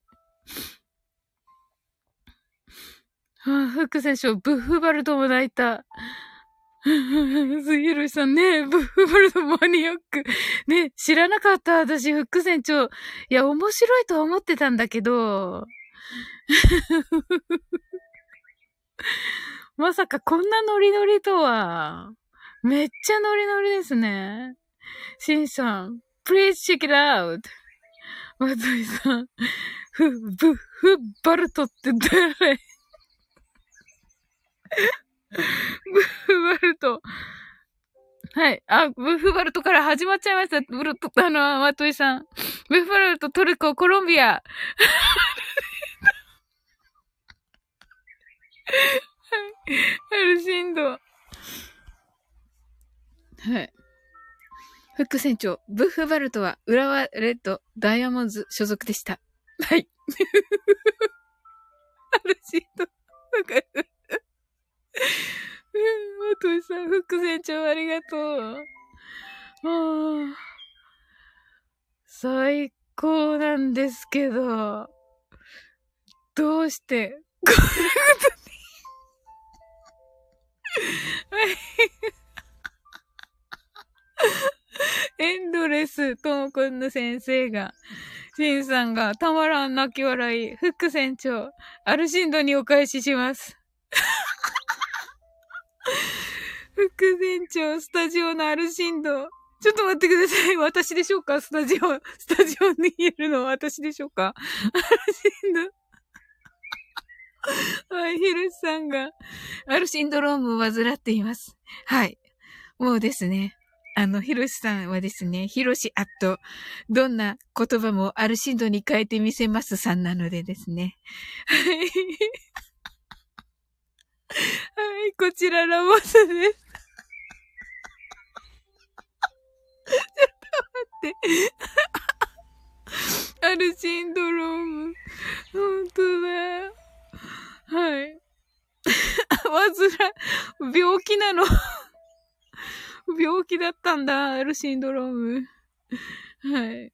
あ、フック選手、ブッフバルトも泣いた。杉浦さんね、ブッフバルトマニアック。ね、知らなかった。私、フック船長。いや、面白いと思ってたんだけど。まさかこんなノリノリとは。めっちゃノリノリですね。シンさん、please check it out. まといさん、ふ、ブフバルトって誰ブフバルト。はい。あ、ブフバルトから始まっちゃいました。ブルト、あの、マトイさん。ブフバルト、トルコ、コロンビア。アルシンド。はい。フック船長、ブッフバルトは浦和レッドダイヤモンズ所属でした。はい。アルシンド。わかる。お父さん、副船長ありがとう。ああ、最高なんですけど、どうして、こんなことにはい。エンドレス、ともくんの先生が、シンさんが、たまらん泣き笑い、フック船長、アルシンドにお返しします。副船長、スタジオのアルシンド。ちょっと待ってください。私でしょうか？スタジオ、スタジオにいるのは私でしょうか？アルシンド。はい、ヒロシさんが、アルシンドロームを患っています。はい。もうですね。あの、ヒロシさんはですね、ヒロシアット、どんな言葉もアルシンドに変えてみせますさんなのでですね。はい。はい、こちらラモスです。ちょっと待って。アルシンドローム。ほんとだ。はい。わずら、病気なの。病気だったんだ、アルシンドローム。はい。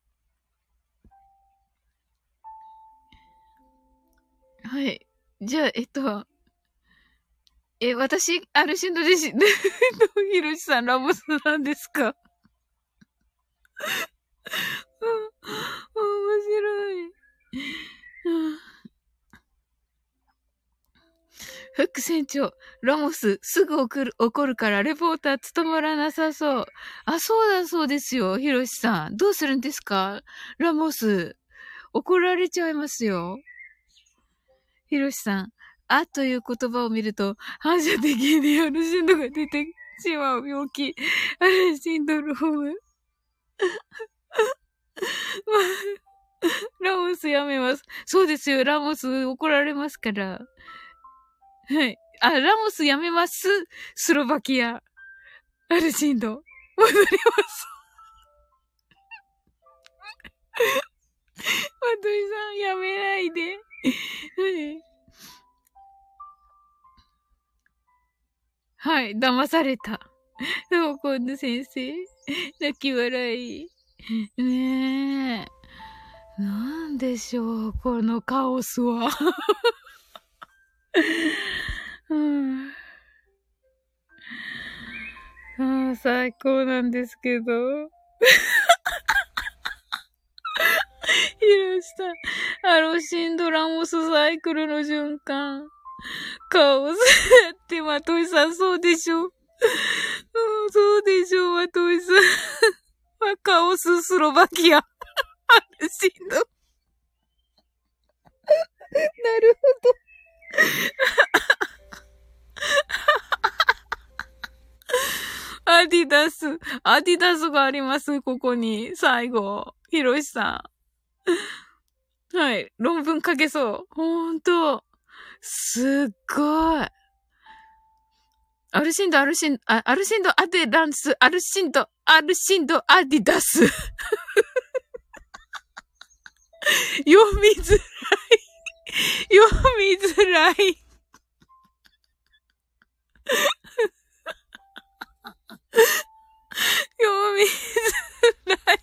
はい。じゃあ、えっと、え、私、アルシンドでし、ヒロシさんラモスなんですか？面白い。フック船長、ラモス、すぐ怒る、怒るからレポーター務まらなさそう。あ、そうだそうですよ、ヒロシさん。どうするんですか？ラモス。怒られちゃいますよ。ヒロシさん、あという言葉を見ると、反射的にアルシンドが出てしまう病気。アルシンドローム。ラモスやめます。そうですよ、ラモス怒られますから。はい。あ、ラモスやめます。スロバキア。アルシンド。戻ります。マトイさん、やめないで。はい、はい騙された。そう、今度先生。泣き笑い。ねえ。なんでしょう、このカオスは。ああ、最高なんですけど。ひろしさん、アロシンドラモスサイクルの循環。カオスって、まといさん、そうでしょ？そうでしょう、まといさん。カオススロバキア。あるしんど。なるほど。アディダス。アディダスがあります、ここに。最後。ヒロシさん。はい。論文書けそう。ほんと。すっごい。アルシンド、アルシンド、アルシンド、アデランス、アルシンド、アルシンド、アディダス。読みづらい。読みづらい。読みづらい。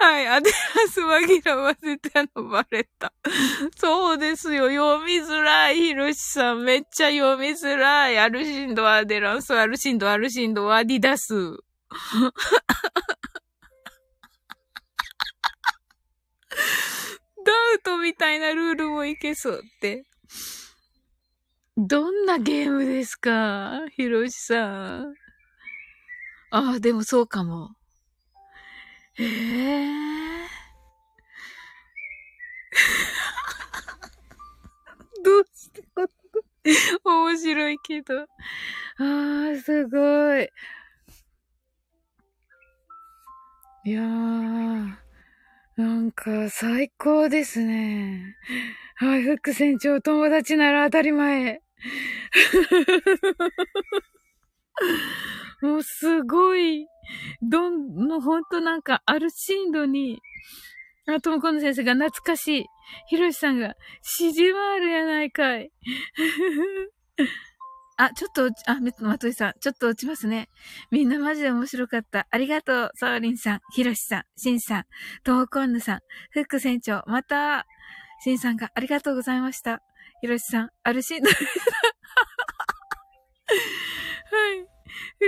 はい、アデラス紛らわせたのバレた。そうですよ。読みづらい。ヒロシさん。めっちゃ読みづらい。アルシンド、アデランス、アルシンド、アルシンド、アディダス。ウトみたいなルールもいけそうって。どんなゲームですかヒロシさん。ああ、でもそうかも。ええどうしてこ面白いけど。ああ、すごい。いやー、なんか最高ですね。はい、フック船長、友達なら当たり前。もうすごい、どん、もうほんとなんか、アルシンドに、あ、ともこの先生が懐かしい。ひろしさんが、シジマールやないかい。あ、ちょっと、あ、まといさん、ちょっと落ちますね。みんなマジで面白かった。ありがとう、サーリンさん、ひろしさん、しんさん、ともこんぬさん、フック船長、また、しんさんがありがとうございました。ひろしさん、アルシンド。はい。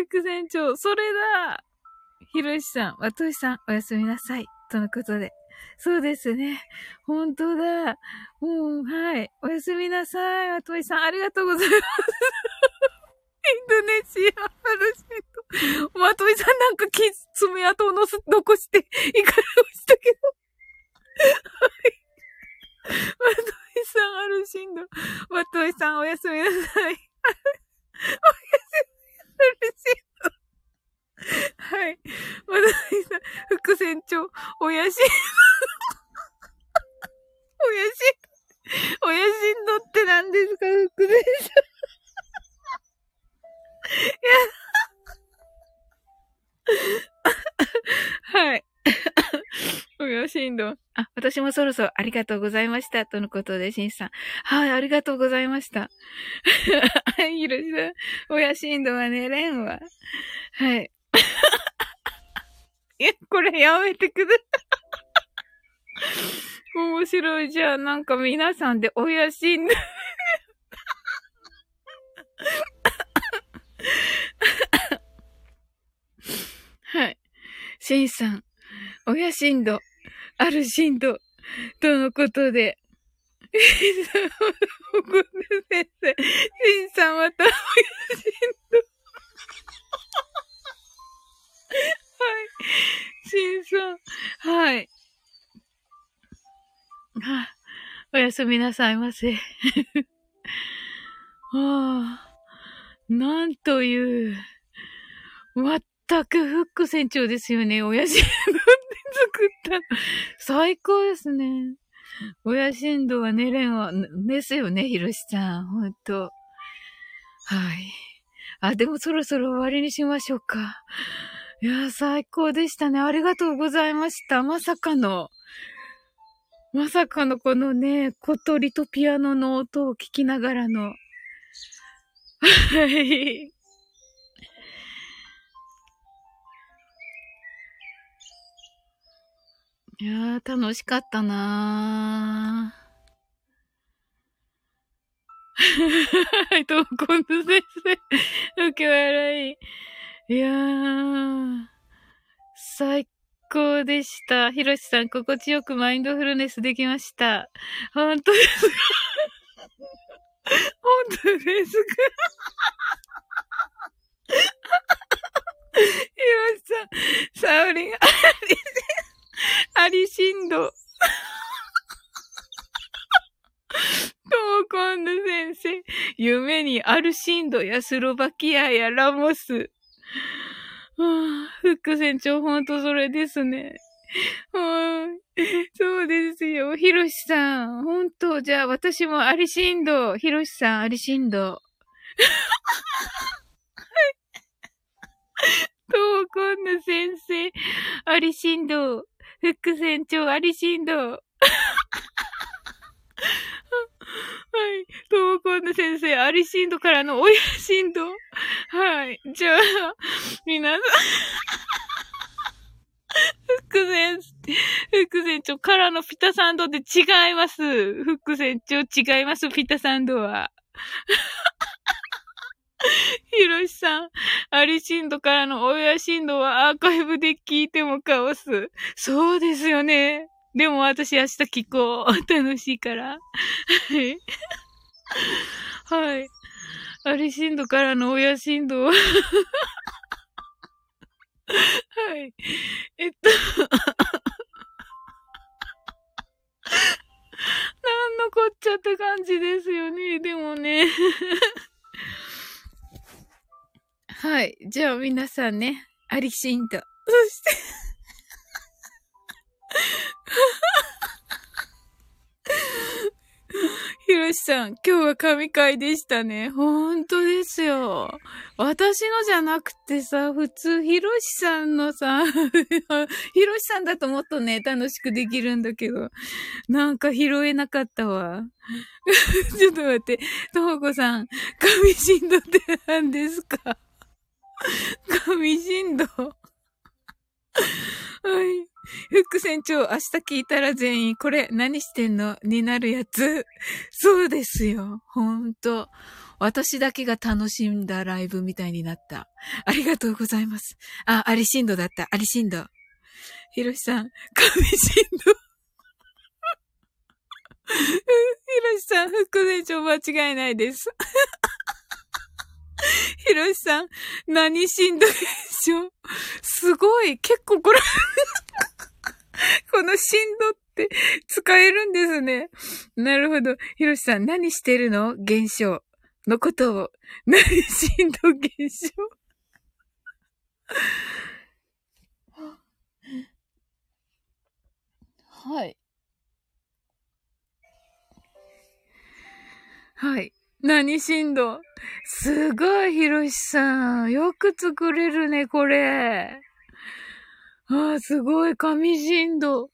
副船長、それだひろしさん、わとしさん、おやすみなさい。とのことで。そうですね。本当だ。うん、はい。おやすみなさい。わとしさん、ありがとうございます。インドネシア、アルシント。まといさんなんかき、爪痕をのす、残して、いかれましたけど。はい。まといさん、アルシンド。まといさん、おやすみなさい。おやすみ、アルシンド。はい。まといさん、副船長、おやしん。おやしん。おやしんどって何ですか、副船長。はい。おやしんど。あ、私もそろそろありがとうございました。とのことで、しんさん。はい、ありがとうございました。はい、ひろしさん。おやしんどは寝れんわ。はい。いや、これやめてください。面白い。じゃあ、なんか皆さんでおやしんど。はい。シンさん、親震度、ある震度、とのことで。ごめん先生。シンさんまた親震度。はい。シンさん。はい。あ、おやすみなさいませ。は あ。なんという、全くフック船長ですよね。親父で作った。最高ですね。親振動は寝れんわ、ですよね、ひろしさん。ほんと。はい。あ、でもそろそろ終わりにしましょうか。いや、最高でしたね。ありがとうございました。まさかの、まさかのこのね、小鳥とピアノの音を聞きながらの、はい。いやー、楽しかったなー。はい、と、コント先生。受け笑い。いやー、最高でした。ひろしさん、心地よくマインドフルネスできました。本当ですか？本当ですかひろしさん、サウリン、アリシンド。トーコンヌ先生、夢にアルシンドやスロバキアやラモス。はあ、フック船長、ほんとそれですね。はい。そうですよ。ひろしさん。ほんと。じゃあ、私もアリシンド。ひろしさん、アリシンド。はい。トーコンヌ先生、アリシンド。フック船長、アリシンド。はい。トーコンヌ先生、アリシンドからの親シンド。はい。じゃあ、皆さん。副船、副船長からのピタサンドで違います。副船長違います、ピタサンドは。ひろしさん、アリシンドからの親シンドはアーカイブで聞いてもカオス。そうですよね。でも私明日聞こう。楽しいから。はい。はい。アリシンドからの親シンドははい。えっと なんのこっちゃって感じですよね。でもねはい。じゃあ皆さんね、アリシンド。そしてひろしさん、今日は神回でしたね。ほんとですよ。私のじゃなくてさ、普通、ひろしさんのさ、ひろしさんだともっとね、楽しくできるんだけど、なんか拾えなかったわ。ちょっと待って、とほこさん、神振動って何ですか？神振動はい。副船長、明日聞いたら全員、これ何してんの？になるやつ。そうですよ。ほんと。私だけが楽しんだライブみたいになった。ありがとうございます。あ、アリシンドだった。アリシンド。ひろしさん、神シンド。ひろしさん、副船長間違いないです。ひろしさん、何しんどいしょ？すごい結構これこの振動って使えるんですね。なるほど。ひろしさん、何してるの？現象のことを。何振動現象？はい。はい。何振動？すごい、ひろしさん。よく作れるね、これ。ああ、すごい、神振動。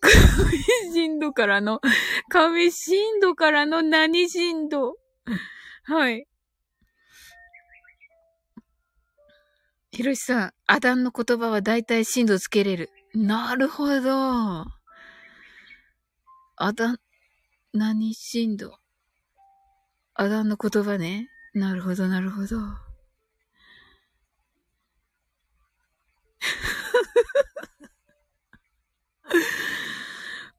神振動からの、神振動からの何振動？はい。ひろしさん、アダンの言葉は大体振動つけれる。なるほど。アダン、何振動アダンの言葉ね。なるほど、なるほど。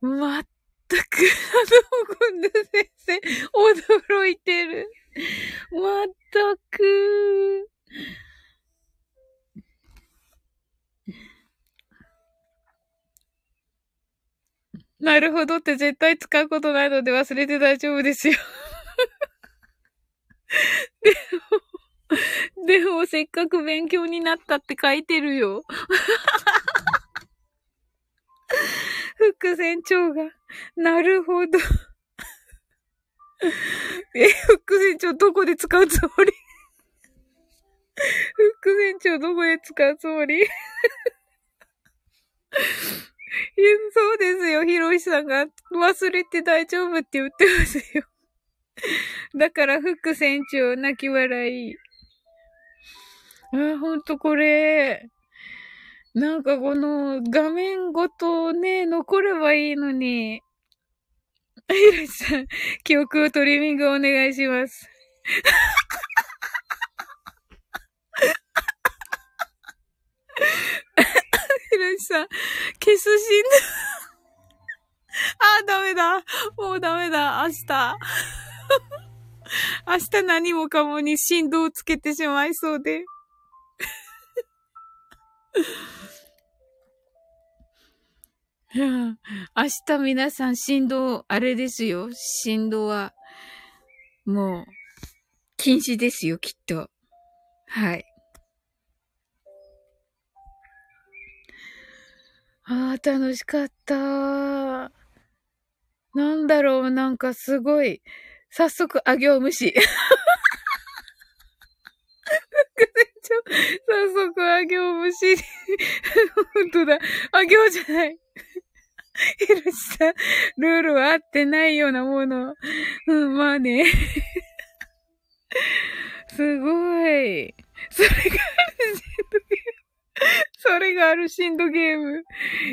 まったく、あの、今度先生、驚いてる。まったく。なるほどって絶対使うことないので忘れて大丈夫ですよ。でも、でもせっかく勉強になったって書いてるよ。副船長が、なるほど。え、副船長どこで使うつもり？副船長どこで使うつもり？そうですよ。ひろしさんが忘れて大丈夫って言ってますよ。だから、フック船長、泣き笑い。あ、ほんとこれ。なんかこの画面ごとね、残ればいいのに。ひろしさん、記憶をトリミングお願いします。ひろしさ、消すしん あ、ダメだ。もうダメだ。明日。明日何もかもに振動をつけてしまいそうで。明日皆さん振動、あれですよ。振動は、もう、禁止ですよ、きっと。はい。ああ、楽しかった。なんだろう、なんかすごい。早速、あ行無視。早速、あ行無視。本当だ。あ行じゃない。ひろしさん、ルールは合ってないようなもの。うん、まあね。すごい。それがそれがあるシンドゲーム。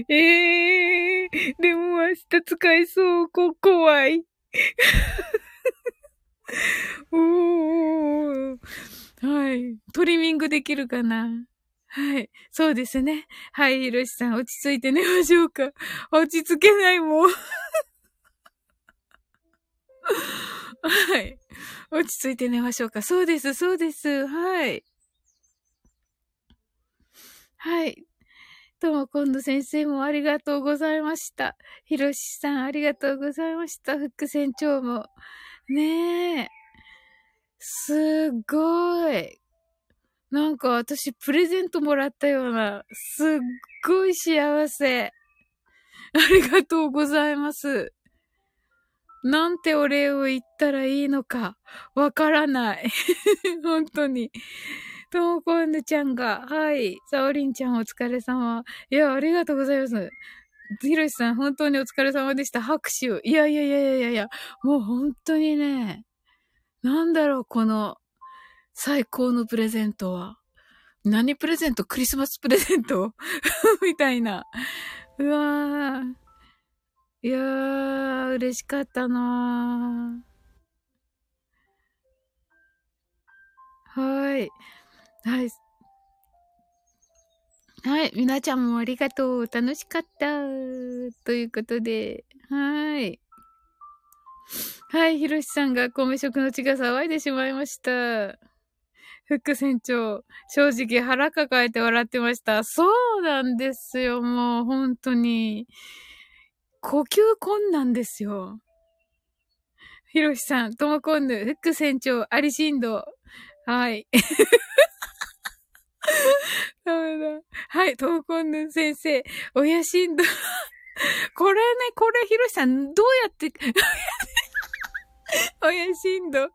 ええー、でも明日使えそう。こ、怖い。おー。はい。トリミングできるかなはい。そうですね。はい、ひろしさん、落ち着いて寝ましょうか。落ち着けないもん。はい。落ち着いて寝ましょうか。そうです、そうです。はい。はい。とも今度先生もありがとうございました。ひろしさんありがとうございました。副船長も。ねえ。すごい。なんか私プレゼントもらったような、すっごい幸せ。ありがとうございます。なんてお礼を言ったらいいのか、わからない。本当に。ともこんぬちゃんが、はい。さおりんちゃんお疲れ様。いや、ありがとうございます。ひろしさん、本当にお疲れ様でした。拍手を。いやいやいやいやいや、もう本当にね、なんだろう、この、最高のプレゼントは。何プレゼント？クリスマスプレゼント？みたいな。うわー。いやー、嬉しかったなー。はい。はい。はい。みなちゃんもありがとう。楽しかった。ということで、はい。はい。ひろしさんが米食の血が騒いでしまいました。副船長、正直腹抱えて笑ってました。そうなんですよ、もう本当に。呼吸困難ですよ。ひろしさん、ともこんぬ、副船長、アリシンド。はい。ダメだ。はい、ともこんぬ先生、親しんど。これね、これ、ひろしさん、どうやって、親しんど。はい。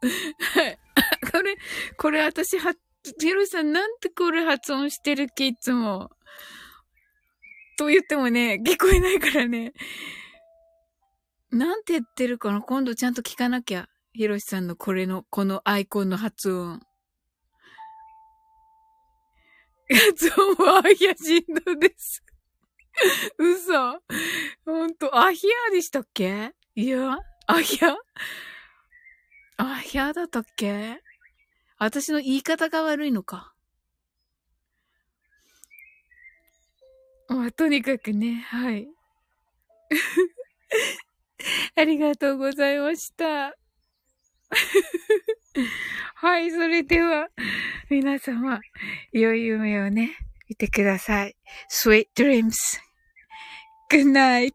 これ、これ私は、ひろしさんなんてこれ発音してるっけ、いつも。と言ってもね、聞こえないからね。なんて言ってるかな？今度ちゃんと聞かなきゃ。ひろしさんのこれの、このアイコンの発音。発音はアヒアシンドです。嘘。ほんと、アヒアでしたっけ？いや、アヒア？アヒアだったっけ？私の言い方が悪いのか。まあ、とにかくね、はい。ありがとうございました。はい、それでは、皆様、良い夢をね、見てください。Sweet dreams. Good night.